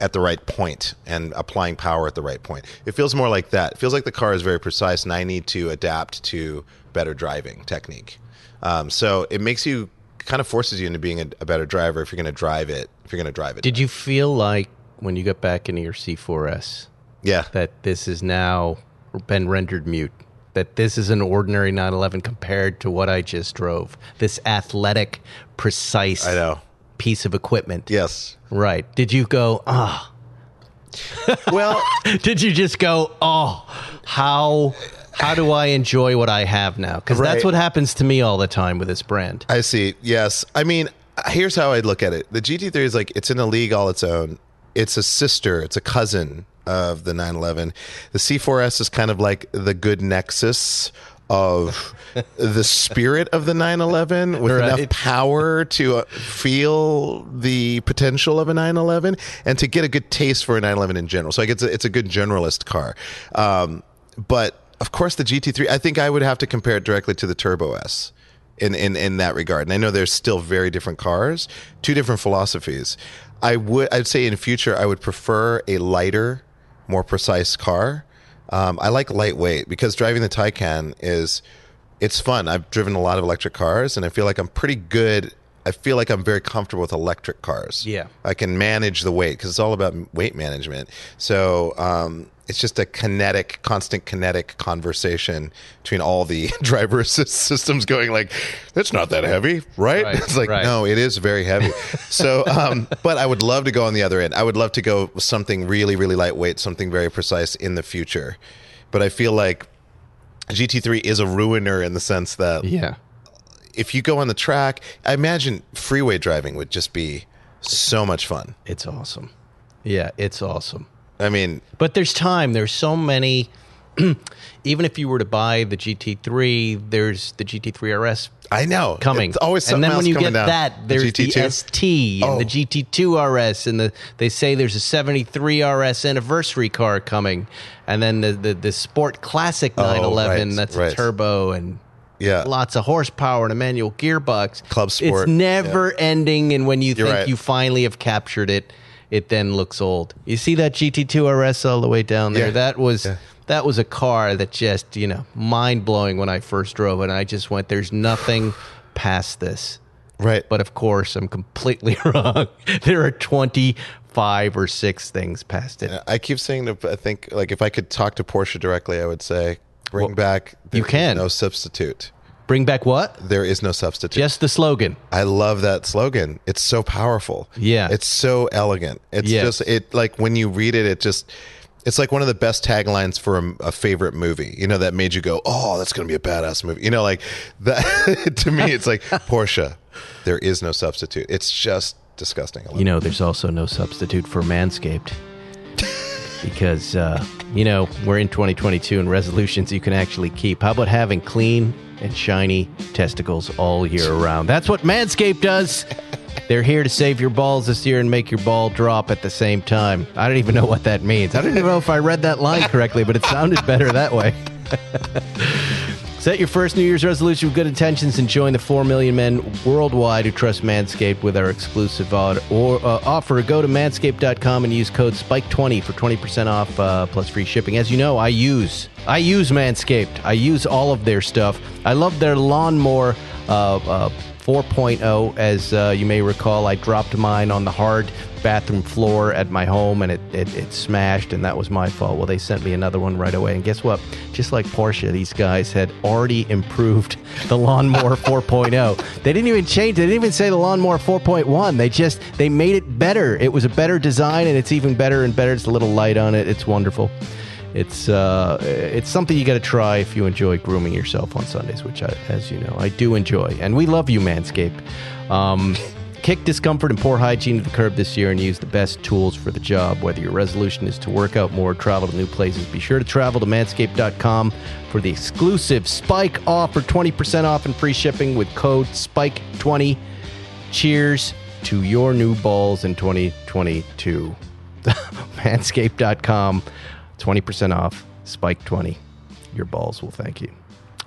at the right point and applying power at the right point. It feels more like that. It feels like the car is very precise, and I need to adapt to better driving technique. Um, so it makes you kind of forces you into being a, a better driver if you're going to drive it. If you're going to drive it, Did you feel like when you got back into your C4S yeah, that this has now been rendered mute? That this is an ordinary 911 compared to what I just drove. This athletic, precise I know. piece of equipment. Yes. Right. Did you go, ah? Well, Did you just go, oh, how how do I enjoy what I have now? Because that's what happens to me all the time with this brand. I see. Yes. I mean, here's how I'd look at it. The GT3 is like it's in a league all its own. It's a sister, it's a cousin of the 911. The C4S is kind of like the good nexus of the spirit of the 911 with Right. enough power to feel the potential of a 911 and to get a good taste for a 911 in general. So like it's a, it's a good generalist car. Um, but of course the GT3 I think I would have to compare it directly to the Turbo S in, in, in that regard. And I know there's still very different cars, two different philosophies. I would I'd say in future I would prefer a lighter, more precise car. Um, I like lightweight because driving the Taycan is it's fun. I've driven a lot of electric cars and I feel like I'm pretty good. I feel like I'm very comfortable with electric cars. Yeah. I can manage the weight because it's all about weight management. So, um, it's just a kinetic, constant kinetic conversation between all the driver assist systems going like, it's not that heavy, right?" Right, it's like, right. no, it is very heavy. so, um, but I would love to go on the other end. I would love to go with something really, really lightweight, something very precise in the future. But I feel like GT3 is a ruiner in the sense that Yeah. if you go on the track, I imagine freeway driving would just be so much fun. It's awesome. Yeah, it's awesome. I mean, But there's time. There's so many. even if you were to buy the GT3, there's the GT3 RS I know coming. It's always something and then when you get down. that, there's the, GT2. ST and Oh. the GT2 RS, and the they say there's a 73 RS anniversary car coming, and then the the, the Sport Classic Oh, 911 right, that's right. a turbo and Yeah. lots of horsepower and a manual gearbox. Club Sport, It's never ending, and when you You're think right. you finally have captured it, it then looks old. You see that GT2 RS all the way down there? Yeah. That was. Yeah. That was a car that just, you know, mind blowing when I first drove it. And I just went, there's nothing past this. right. But of course, I'm completely wrong. There are 25 or 6 things past it. I keep saying to I think like if I could talk to Porsche directly, I would say bring Well, back. you can. no substitute. Bring back what? There is no substitute. Just the slogan. I love that slogan. It's so powerful. Yeah. It's so elegant. It's Yes. just it like when you read it, it just it's like one of the best taglines for a, a favorite movie. You know that made you go, "Oh, that's going to be a badass movie." You know, like that. to me, it's like Porsche. There is no substitute. It's just disgusting. You know, there's also no substitute for Manscaped. because, uh, you know, we're in 2022 and resolutions you can actually keep. How about having clean and shiny testicles all year round? That's what Manscaped does. They're here to save your balls this year and make your ball drop at the same time. I don't even know what that means. I don't even know if I read that line correctly, but it sounded better that way. Set your first New Year's resolution with good intentions and join the 4 million men worldwide who trust Manscaped with our exclusive or, uh, offer. Go to manscaped.com and use code SPIKE20 for 20% off uh, plus free shipping. As you know, I use I use Manscaped. I use all of their stuff. I love their lawnmower uh, uh, 4.0. As uh, you may recall, I dropped mine on the hard bathroom floor at my home and it, it, it smashed, and that was my fault. Well, they sent me another one right away. And guess what? Just like Porsche, these guys had already improved the lawnmower 4.0. They didn't even change, they didn't even say the lawnmower 4.1. They just they made it better. It was a better design and it's even better and better. It's a little light on it. It's wonderful. It's uh, it's something you got to try if you enjoy grooming yourself on Sundays, which, I, as you know, I do enjoy, and we love you, Manscaped. Um, kick discomfort and poor hygiene to the curb this year, and use the best tools for the job. Whether your resolution is to work out more, travel to new places, be sure to travel to Manscaped.com for the exclusive Spike offer, twenty percent off and free shipping with code Spike twenty. Cheers to your new balls in 2022. Manscaped.com, 20% off, Spike 20. Your balls will thank you.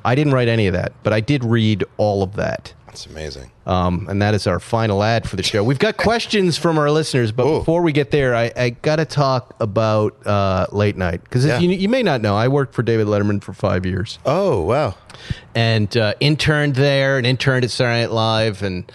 I didn't write any of that, but I did read all of that. That's amazing. Um, and that is our final ad for the show. We've got questions from our listeners, but Ooh. before we get there, I, I got to talk about uh, late night. Because Yeah. you, you may not know, I worked for David Letterman for five years Oh wow. and uh, interned there and interned at Saturday Night Live, and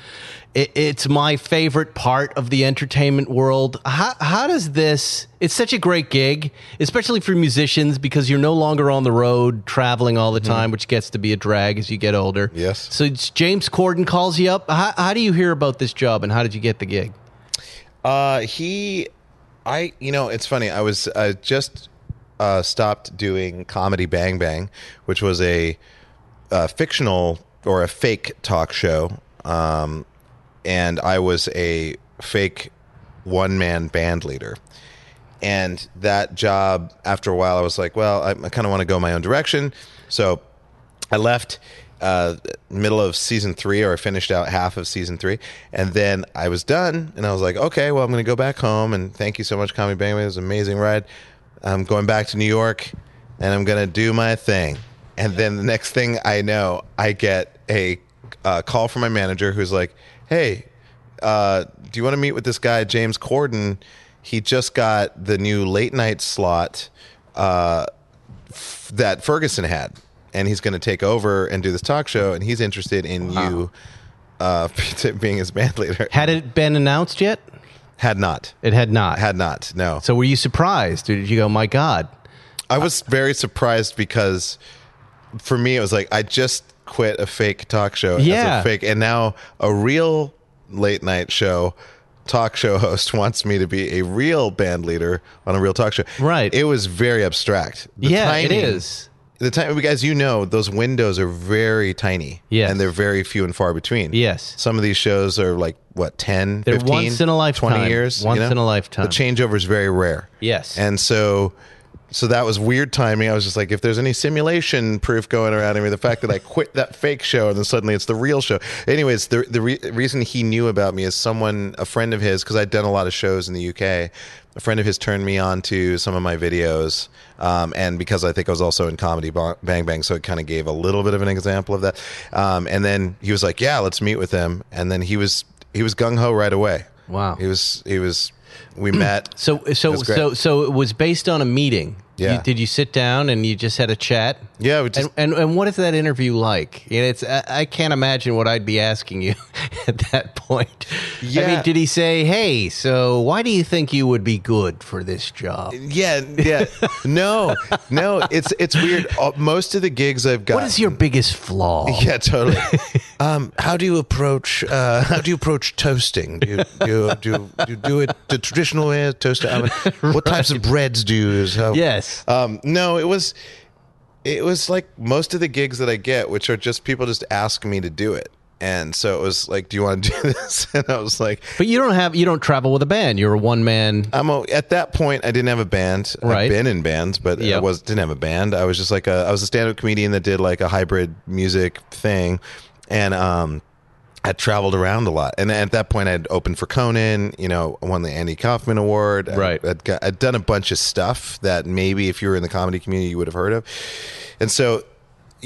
it, it's my favorite part of the entertainment world. How, how does this? It's such a great gig, especially for musicians, because you're no longer on the road traveling all the time, which gets to be a drag as you get older. Yes. So it's James Corden calls you up. How, how do you hear about this job, and how did you get the gig? Uh, he, I, you know, it's funny. I was uh, just uh, stopped doing comedy Bang Bang, which was a, uh fictional or a fake talk show, um, and I was a fake one man band leader. And that job, after a while, I was like, well, I, I kind of want to go my own direction. So I left uh, middle of season three, or I finished out half of season three, and then I was done, and I was like, okay, well, I'm going to go back home, and thank you so much, Comedy Bang. It was an amazing ride. I'm going back to New York, and I'm going to do my thing. And then the next thing I know, I get a uh, call from my manager who's like, hey, uh, do you want to meet with this guy, James Corden? He just got the new late night slot uh, f- that Ferguson had, and he's going to take over and do this talk show, and he's interested in you uh, being his band leader. Had it been announced yet? Had not, It had not. had not. No, so were you surprised, did you go, "My God"? I was very surprised because for me it was like I just quit a fake talk show Yeah. as a fake and now a real late night show talk show host wants me to be a real band leader on a real talk show. Right. It was very abstract. The yeah, it timing- is. The time as you know, those windows are very tiny. Yes. And they're very few and far between. Yes. Some of these shows are like what 10, They're 15, once in a lifetime. 20 years, you Once know? in a lifetime. The changeover is very rare. Yes. And so so that was weird timing. I was just like, if there's any simulation proof going around, I mean, the fact that I quit that fake show and then suddenly it's the real show. Anyways, the the re- reason he knew about me is someone, a friend of his, because I'd done a lot of shows in the UK. A friend of his turned me on to some of my videos, um, and because I think I was also in comedy Bang Bang, so it kind of gave a little bit of an example of that. Um, and then he was like, "Yeah, let's meet with him." And then he was he was gung ho right away. Wow. He was he was. We met. So so so so it was based on a meeting. Yeah. You, did you sit down and you just had a chat? Yeah, we just And, and and what is that interview like? Know, it's I, I can't imagine what I'd be asking you at that point. Yeah. I mean, did he say, "Hey, so why do you think you would be good for this job?" Yeah, yeah. No, no. It's it's weird. Uh, Most of the gigs I've got. What is your biggest flaw? Yeah, totally. Um, how do you approach? Uh, how do you approach toasting? Do you do you, do, you, do, you do it the traditional way, toaster oven? What types of breads do you use? How, Yes. Um, no, it was it was like most of the gigs that I get, which are just people just ask me to do it. And so it was like, "Do you want to do this?" And I was like, But you don't have you don't travel with a band. You're a one man. I'm a, at that point. I didn't have a band. Right. I've been in bands, but I was didn't have a band. I was just like a I was a stand up comedian that did like a hybrid music thing, and um, I traveled around a lot. And at that point, I'd opened for Conan. You know, won the Andy Kaufman Award. I'd- Right. I'd, got, I'd done a bunch of stuff that maybe if you were in the comedy community you would have heard of, and so.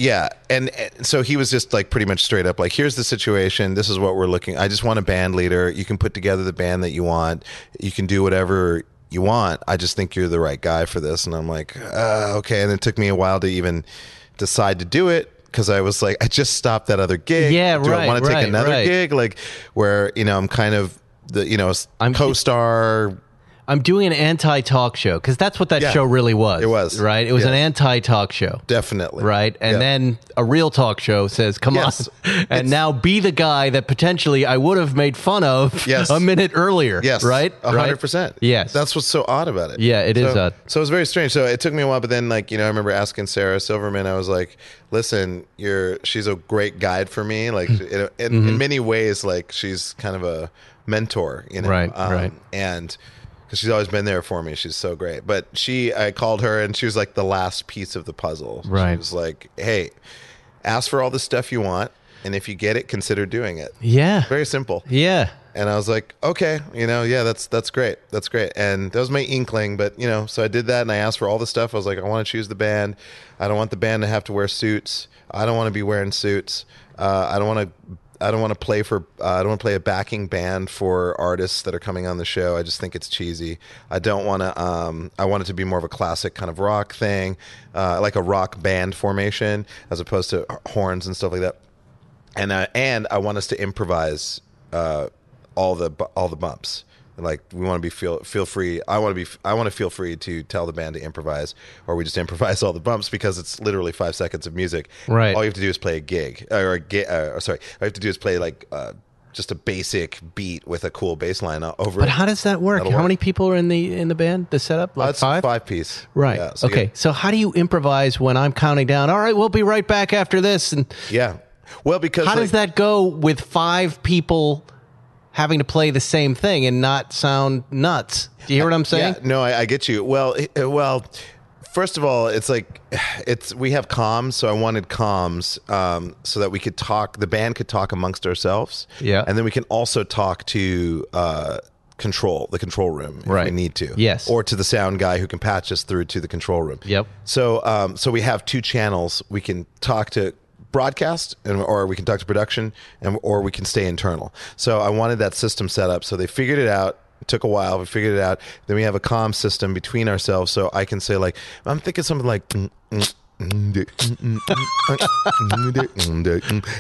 Yeah, and, and so he was just like pretty much straight up like, here's the situation. This is what we're looking. I just want a band leader. You can put together the band that you want. You can do whatever you want. I just think you're the right guy for this. And I'm like, uh, okay. And it took me a while to even decide to do it because I was like, I just stopped that other gig. Yeah, do right, I want to take another right. gig like where you know I'm kind of the you know I'm- co-star. I'm doing an anti talk show because that's what that Yeah. show really was. It was. right. It was an anti talk show. Definitely Right. And Yeah. then a real talk show says, come Yes. on. And It's- now be the guy that potentially I would have made fun of Yes. a minute earlier. Yes, Right? a hundred percent. Yes. that's what's so odd about it. Yeah, it it is odd. So it was very strange. So it took me a while, but then like you know, I remember asking Sarah Silverman. I was like, "Listen, you're she's a great guide for me. Like Mm-hmm. in, in, in many ways, like she's kind of a mentor. You know, Right, right. And because she's always been there for me, she's so great. But she, I called her, and she was like the last piece of the puzzle. Right. She was like, "Hey, ask for all the stuff you want." And if you get it, consider doing it. Yeah. Very simple. Yeah. And I was like, okay, you know, yeah, that's that's great, that's great. And that was my inkling, but you know, so I did that, and I asked for all the stuff. I was like, I want to choose the band. I don't want the band to have to wear suits. I don't want to be wearing suits. Uh, I don't want to. I don't want to play for. Uh, I don't want to play a backing band for artists that are coming on the show. I just think it's cheesy. I don't want to. Um, I want it to be more of a classic kind of rock thing, uh, like a rock band formation, as opposed to horns and stuff like that and uh, and I want us to improvise uh, all the all the bumps. Like we want to be feel feel free. I want to be. I want to feel free to tell the band to improvise, or we just improvise all the bumps because it's literally five seconds of music. Right. All you have to do is play a gig, or a gi- uh, sorry, all you have to do is play like uh, just a basic beat with a cool bass line o- over. But it. how does that work? That'll How work. many people are in the in the band? The setup, Uh, like it's five. five piece. Right. Yeah, so okay. So how do you improvise when I'm counting down? All right, we'll be right back after this. And yeah. Well, because how like, does that go with five people having to play the same thing and not sound nuts? Do you hear what I'm saying? Yeah, no, I, I get you. Well, eh, well, first of all, it's like it's we have comms, so I wanted comms um, so that we could talk. The band could talk amongst ourselves. Yeah. and then we can also talk to. Uh, control the control room if we need to Yes. or to the sound guy who can patch us through to the control room Yep. so um, so we have two channels we can talk to broadcast and or we can talk to production and or we can stay internal so i wanted that system set up so they figured it out it took a while we figured it out then we have a comm system between ourselves so i can say like i'm thinking something like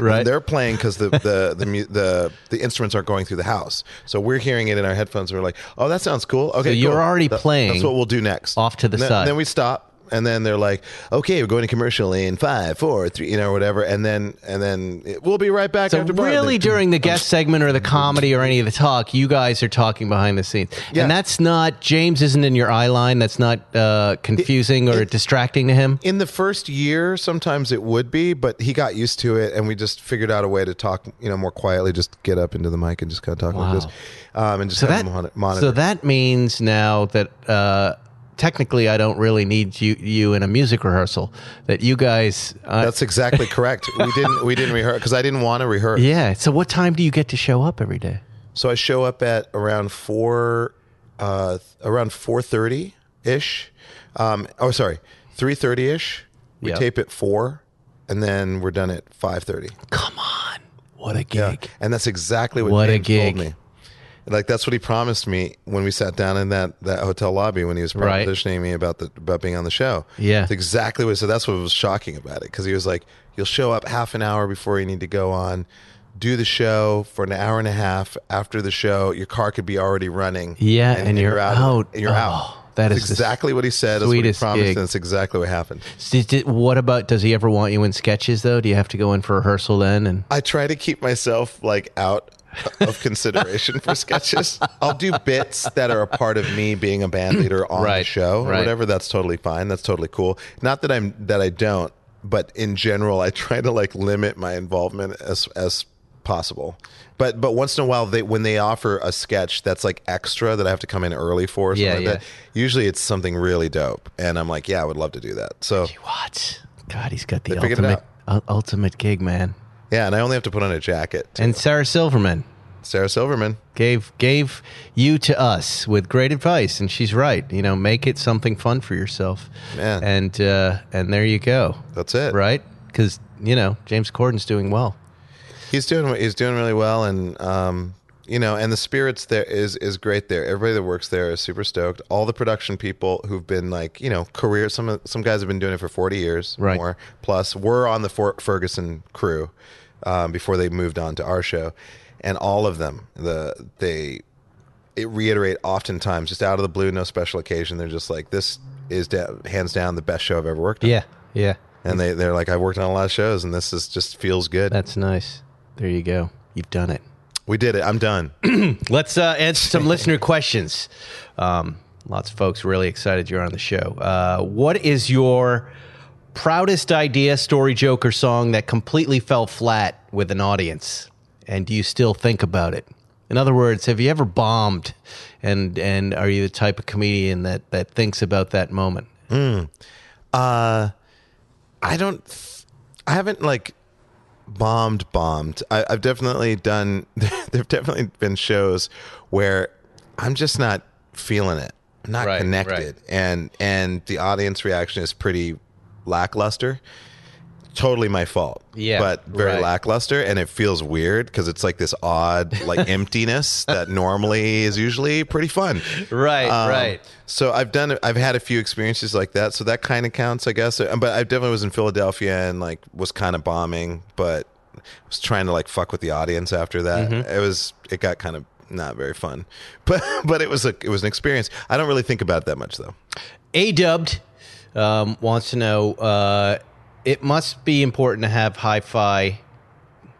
Right. They're playing because the the the, the the instruments aren't going through the house, so we're hearing it in our headphones. We're like, "Oh, that sounds cool." Okay, you're cool. already playing That's what we'll do next. off to the then, side. Then we stop and then they're like, "Okay, we're going to commercial in five, four, three, you know, whatever," and then and then it- we'll be right back So after really, during the guest segment or the comedy or any of the talk, you guys are talking behind the scenes, Yeah. and that's not James isn't in your eye line. That's not uh, confusing or it- distracting to him. in the first year, sometimes it would be, but he got used to it, and we just figured out a way to talk, you know, more quietly. Just get up into the mic and just kind of talk Wow. like this, um, and just So have that monitor. so that means now that uh, technically I don't really need you you in a music rehearsal. That you guys, uh, That's exactly correct. We didn't we didn't rehearse because I didn't want to rehearse. yeah. So what time do you get to show up every day? So I show up at around four, uh, around four thirty ish. Um, oh, sorry, three thirty ish. We Yep. tape at four, and then we're done at five thirty. Come on, what a Yeah, gig! and that's exactly what, What a James gig. told me. Like that's what he promised me when we sat down in that, that hotel lobby when he was Right. propositioning me about the about being on the show. Yeah. It's exactly what. So that's what was shocking about it because he was like, "You'll show up half an hour before you need to go on, do the show for an hour and a half. After the show, your car could be already running. Yeah, and you're out. And you're Oh, out. that That's is exactly what he said. That's what he sweetest promised, gig. and that's exactly what happened. Did- what about? Does he ever want you in sketches though? Do you have to go in for rehearsal then? And I try to keep myself like out of consideration for sketches. I'll do bits that are a part of me being a band leader on the show or right. whatever. That's totally fine. That's totally cool. Not that I'm that I don't, but in general, I try to like limit my involvement as as possible. But but once in a while, they when they offer a sketch that's like extra that I have to come in early for, or something Yeah, like yeah. that. Usually, it's something really dope, and I'm like, yeah, I would love to do that. So what? God, he's got the They figured it ultimate ultimate gig, man. Yeah, and I only have to put on a jacket. too. And Sarah Silverman Sarah Silverman. gave gave you to us with great advice, and she's right. You know, make it something fun for yourself. Man. And uh, and there you go. That's it. Right? Because you know James Corden's doing well. He's doing he's doing really well, and um, you know, and the spirits there is is great there. Everybody that works there is super stoked. All the production people who've been like you know career some some guys have been doing it for forty years Right. more plus were on the For- Ferguson crew um, before they moved on to our show, and all of them the they it reiterate oftentimes just out of the blue, no special occasion. They're just like this is da- hands down the best show I've ever worked on. Yeah, yeah. and they they're like I've worked on a lot of shows, and this is just feels good. That's nice. There you go. You've done it. We did it. I'm done. Let's uh, answer some listener questions. Um, lots of folks really excited you're on the show. Uh, what is your proudest idea, story, joke, or song that completely fell flat with an audience? And do you still think about it? In other words, have you ever bombed? And and are you the type of comedian that that thinks about that moment? Uh, I don't. th- I haven't like bombed. Bombed. I, I've definitely done. There've definitely been shows where I'm just not feeling it. I'm not Right, connected, right. and and the audience reaction is pretty lackluster. Totally my fault. Yeah, but very right. lackluster, and it feels weird because it's like this odd like emptiness that normally is usually pretty fun. Right, Um, right. So I've done I've had a few experiences like that. So that kind of counts, I guess. Uh, But I definitely was in Philadelphia and like was kind of bombing, but was trying to like fuck with the audience after that. Mm-hmm. It was it got kind of not very fun, but but it was a it was an experience. I don't really think about it that much though. A dubbed um, wants to know uh, it must be important to have hi fi,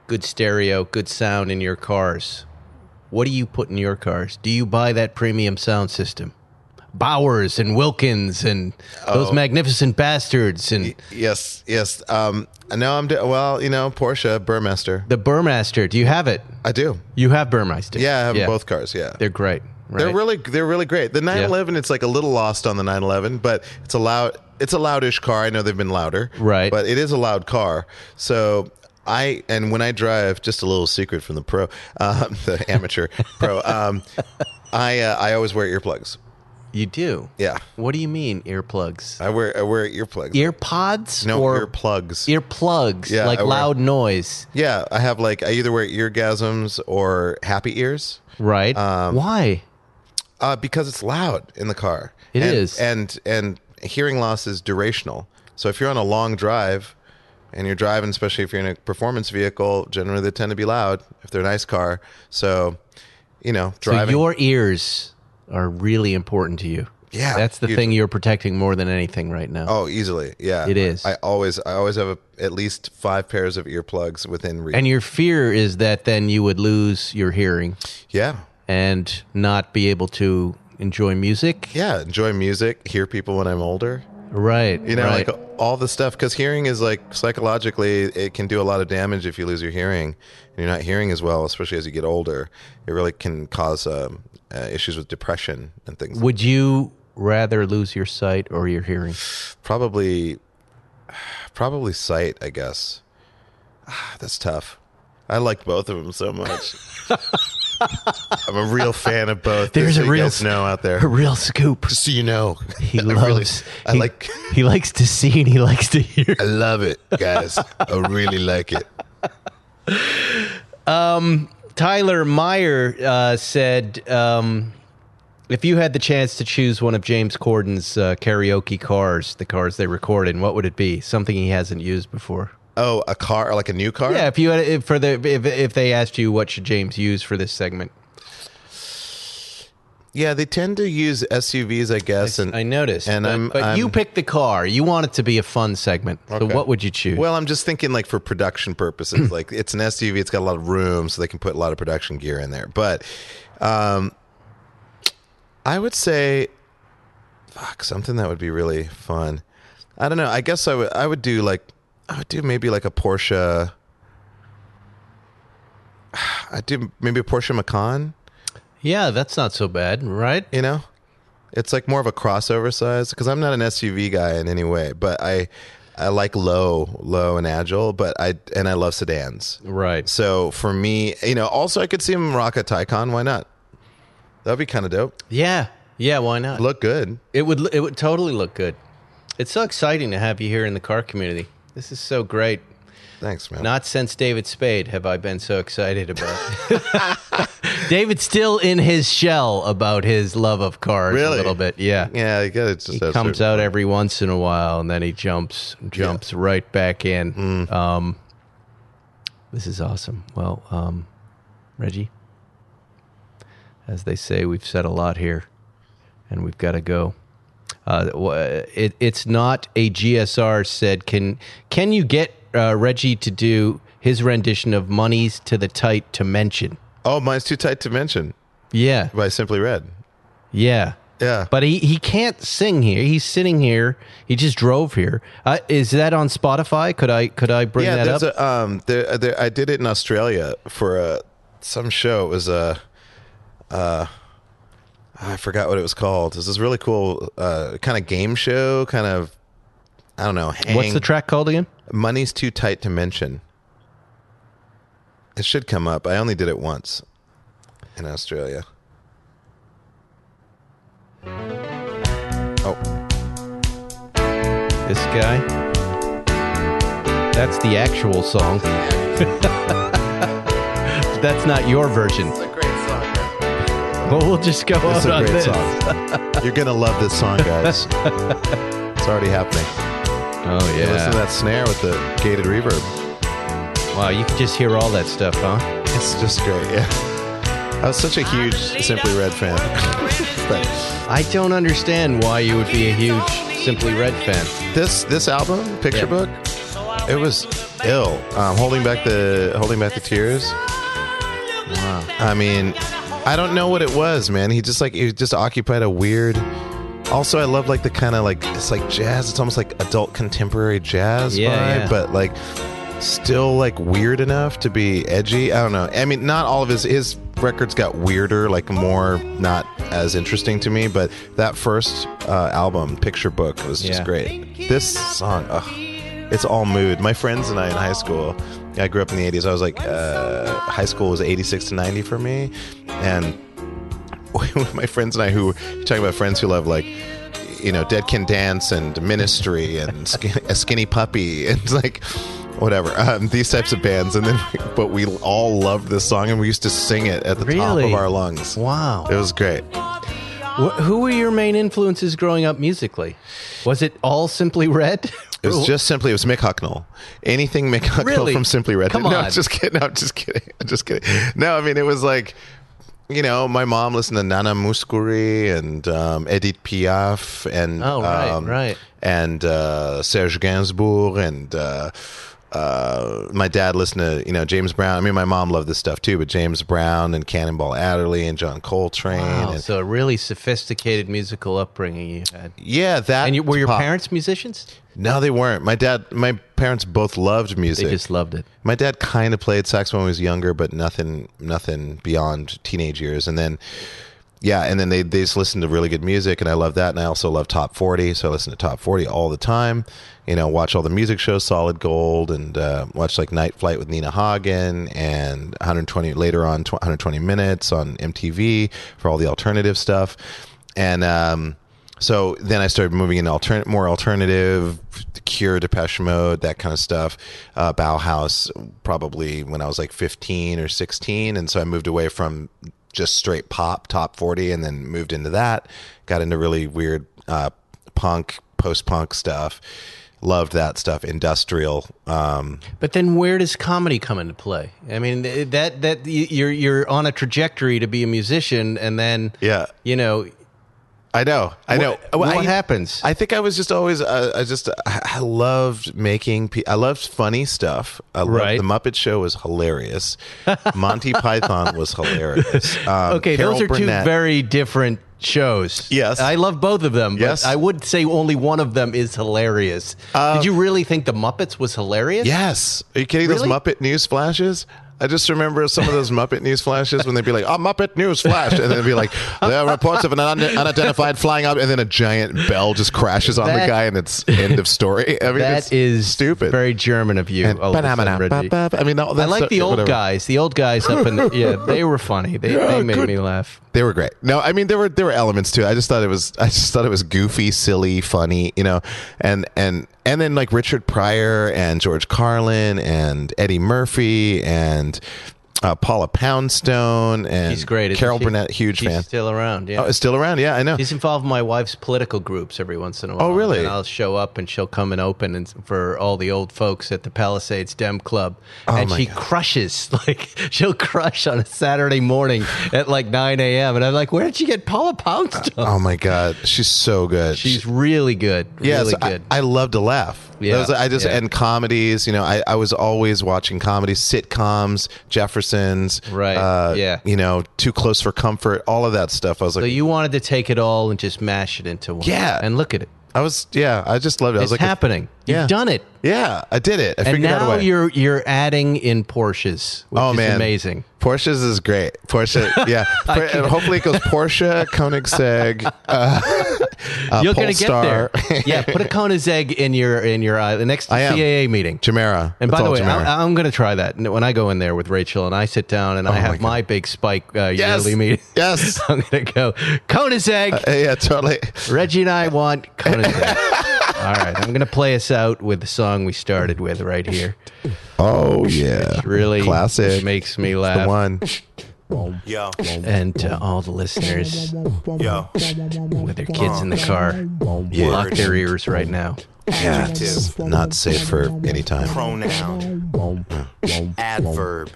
good stereo, good sound in your cars. What do you put in your cars? Do you buy that premium sound system? Bowers and Wilkins and those Oh. magnificent bastards and Yes, yes. Um, no, I'm do- well. You know, Porsche Burmester. the Burmester. Do you have it? I do. You have Burmester. Yeah, I have both cars. Yeah, They're great. Right? They're really they're really great. The 911 it's like a little lost on the 911, but it's a loud it's a loudish car. I know they've been louder. Right. But it is a loud car. So I and when I drive, just a little secret from the pro, um, the amateur pro. Um, I uh, I always wear earplugs. You do. Yeah, What do you mean earplugs? I wear I wear earplugs. Earpods no or earplugs. earplugs? Yeah, like wear- loud noise. yeah, I have like I either wear eargasms or happy ears. Right. Um, Why? Uh, because it's loud in the car. It is. is, and, and hearing loss is durational. So if you're on a long drive and you're driving, especially if you're in a performance vehicle, generally they tend to be loud if they're a nice car. So, you know, driving So your ears are really important to you. Yeah, That's the thing you're protecting more than anything right now. Oh, easily. Yeah, It is. I always, I always have a, at least five pairs of earplugs within reach. And your fear is that then you would lose your hearing yeah, and not be able to enjoy music. yeah. Enjoy music. Hear people when I'm older. Right. You know, right. like all the stuff. Because hearing is like psychologically, it can do a lot of damage if you lose your hearing and you're not hearing as well, especially as you get older. It really can cause um, uh, issues with depression and things. would you rather lose your sight or your hearing? Probably, probably sight. I guess. Ah, That's tough. I like both of them so much. I'm a real fan of both. There's so a real snow out there. A real scoop. Just so you know, He I loves. really- I he, like. He likes to see and he likes to hear. I love it, guys. I really like it. Tyler Meyer uh, said, um, "If you had the chance to choose one of James Corden's uh, karaoke cars, the cars they record in, what would it be? Something he hasn't used before." Oh, a car, like a new car? Yeah, if you had if for the if if they asked you what should James use for this segment, Yeah, they tend to use SUVs, I guess. and I noticed. and but, I'm- but you I'm- picked the car. You want it to be a fun segment. So Okay. what would you choose? Well, I'm just thinking like for production purposes. like it's an SUV, it's got a lot of room, so they can put a lot of production gear in there. But um, I would say, fuck, something that would be really fun. I don't know. I guess I would. I would do like, I would do maybe like a Porsche. I'd do maybe a Porsche Macan. yeah, that's not so bad, right? You know, it's like more of a crossover size because I'm not an SUV guy in any way, but I I like low, low and agile, but I and I love sedans. Right. So for me, you know, also I could see him rock a Taycan. Why not? That'd be kind of dope. Yeah. Yeah. Why not? Look good. It would it would totally look good. It's so exciting to have you here in the car community. This is so great. Thanks, man. Not since David Spade have I been so excited about. David's still in his shell about his love of cars a little bit. Yeah. yeah, gotta just He comes out every once in a while and then he jumps jumps right back in. Mm. Um, this is awesome. Well, um, Reggie, as they say, we've said a lot here, and we've got to go. Uh, it, it's not a GSR said. Can can you get uh, Reggie to do his rendition of "Money's to the Tight to Mention"? Oh, mine's too tight to mention Yeah, by Simply Red. yeah. Yeah, But he, he can't sing here. He's sitting here. He just drove here. Uh, is that on Spotify? Could I could I bring yeah. that up? a um. There, there, I did it in Australia for a some show. It was a uh. I forgot what it was called. This is really cool uh, kind of game show, kind of I don't know. Hang, What's the track called again? Money's too tight to mention. It should come up. I only did it once in Australia. Oh, This guy. That's the actual song. That's not your version. Well, we'll just go It's out a on great this. song. You're gonna love this song, guys. it's already happening. Oh Yeah. Listen to that snare with the gated reverb. Wow, you can just hear all that stuff, huh? It's just great. Yeah. I was such a huge Simply Red fan. but I don't understand why you would be a huge Simply Red fan. this this album, Picture Yeah. Book, it was ill. Um, holding back the holding back the tears. Wow. I mean, I don't know what it was, man. He just like he just occupied a weird. Also, I love like the kind of like it's like jazz. It's almost like adult contemporary jazz Yeah, vibe, yeah. but like still like weird enough to be edgy. I don't know. I mean, not all of his his records got weirder, like more not as interesting to me. But that first uh, album, Picture Book, was just Yeah. great. This song, ugh, it's all mood. My friends and I in high school. I grew up in the '80s. I was like, uh, high school was '86 to '90 for me, and my friends and I, who you're talking about friends who love like, you know, Dead Can Dance and Ministry and Skin, a Skinny Puppy and like whatever um, these types of bands, and then but we all loved this song and we used to sing it at the top of our lungs. Wow. It was great. Wh- who were your main influences growing up musically? Was it all Simply Red? It was just simply it was Mick Hucknall. Anything Mick Hucknall Really? from Simply Red. Come no, on. just kidding. No, just kidding. I'm just kidding. No, I mean it was like you know, my mom listened to Nana Mouskouri and um, Edith Piaf and Oh, right, um, right. and uh, Serge Gainsbourg and uh, uh, my dad listened to you know James Brown. I mean, my mom loved this stuff too, but James Brown and Cannonball Adderley and John Coltrane. Wow, and, so a really sophisticated musical upbringing you had. yeah, that. And you, were your pop. parents musicians? No, they weren't. My dad, my parents both loved music. They just loved it. My dad kind of played saxophone when he was younger, but nothing, nothing beyond teenage years. And then, yeah, and then they, they just listened to really good music, and I love that. And I also love top forty, so I listen to top forty all the time. You know, watch all the music shows, Solid Gold, and uh, watch like Night Flight with Nina Hagen, and 120 later on, 120 minutes on MTV for all the alternative stuff, and. um so then I started moving into altern- more alternative, Cure, Depeche Mode, that kind of stuff. Uh, Bauhaus, probably when I was like 15 or 16. And so I moved away from just straight pop, top 40, and then moved into that. Got into really weird uh, punk, post punk stuff. Loved that stuff, industrial. Um, But then, where does comedy come into play? I mean, that that you're you're on a trajectory to be a musician, and then Yeah. you know, I know, I know. What, what I- happens? I think I was just always uh, I just I, I loved making pe- I loved funny stuff. I loved, Right. The Muppet Show was hilarious. Monty Python was hilarious. Um, okay, Carol those are Burnett- two very different shows. Yes. I love both of them. But Yes. Uh, I would say only one of them is hilarious. Did you really think the Muppets was hilarious? Yes. Are you kidding? Really? Those Muppet news flashes. I just remember some of those Muppet news flashes when they'd be like, "Oh, Muppet news flash," and then it'd be like, "There are reports of an un- unidentified flying object," and then a giant bell just crashes on That- the guy, and it's end of story. I mean, That is stupid. Very German of you. And all of a sudden, Reggie. I mean, no, I like the old whatever. guys. The old guys up in the, yeah, they were funny. They, they made good. me laugh. They were great. No, I mean there were there were elements to it. I just thought it was I just thought it was goofy, silly, funny, you know, and and and then like Richard Pryor and George Carlin and Eddie Murphy and uh, Paula Poundstone and She's great. Carol she? Burnett, huge She's fan. Still around. Yeah. Oh, still around? Yeah, I know. He's involved in my wife's political groups every once in a while. Oh, really? And I'll show up and she'll come and open and for all the old folks at the Palisades Dem Club. and Oh, my she God. crushes. Like she'll crush on a Saturday morning at like 9 a.m. And I'm like, where did she get Paula Poundstone? Oh my god, she's so good. She's really good. Yes, really I- good. I, love to laugh. Yeah, I just yeah. and comedies. You know, I, I was always watching comedies, sitcoms, Jeffersons. Right, Uh, yeah. You know, Too Close for Comfort. All of that stuff. I was like, so you wanted to take it all and just mash it into one. Yeah. And look at it. I was, yeah, I just loved it. I It's was like, happening. yeah. You've done it. yeah, I did it. I And figured out a now way. you're you're adding in Porsches, which oh is man, amazing. Porsche's is great. Porsche, yeah. Hopefully it goes Porsche, Koenigsegg, uh, uh, You're gonna get Polestar. there. yeah, put a Koenigsegg in your in your eye. The next I am. CAA meeting. Jumeirah. And by It's the all way. I, I'm going to try that when I go in there with Rachel and I sit down and I Oh have my big spike uh, Yes. yearly meeting. Yes. I'm going to go Koenigsegg. Uh, yeah, totally. Reggie and I want Koenigsegg. All right, I'm going to play us out with the song we started with right here. Oh yeah, Really classic. makes me the laugh. one. Yo, And to all the listeners yo, with their kids in the uh-huh. car, Yeah. lock their ears right now. Yeah, it's not safe for any time. pronoun, adverb.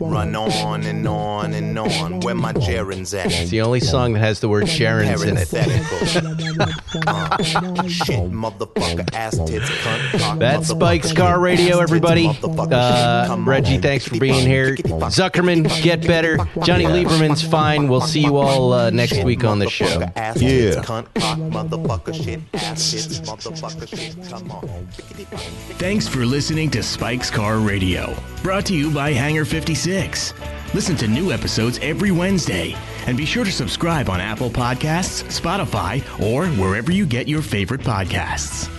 Run on and on and on. Where my gerunds at? It's the only song that has the word Sharon's in it. Parenthetical. Uh, shit, motherfucker, ass tits, cunt, cock, That's motherfucker, Spike's Car Radio, everybody. Uh, Reggie, thanks for being here. Zuckerman, get better. Johnny Lieberman's fine. We'll see you all uh, next week on the show. Motherfucker, ass tits, Yeah. cunt, cock, motherfucker, shit, ass tits, motherfucker, shit, come on. Thanks for listening to Spike's Car Radio, brought to you by Hangar 56. Listen to new episodes every Wednesday, and be sure to subscribe on Apple Podcasts, Spotify, or wherever you get your favorite podcasts.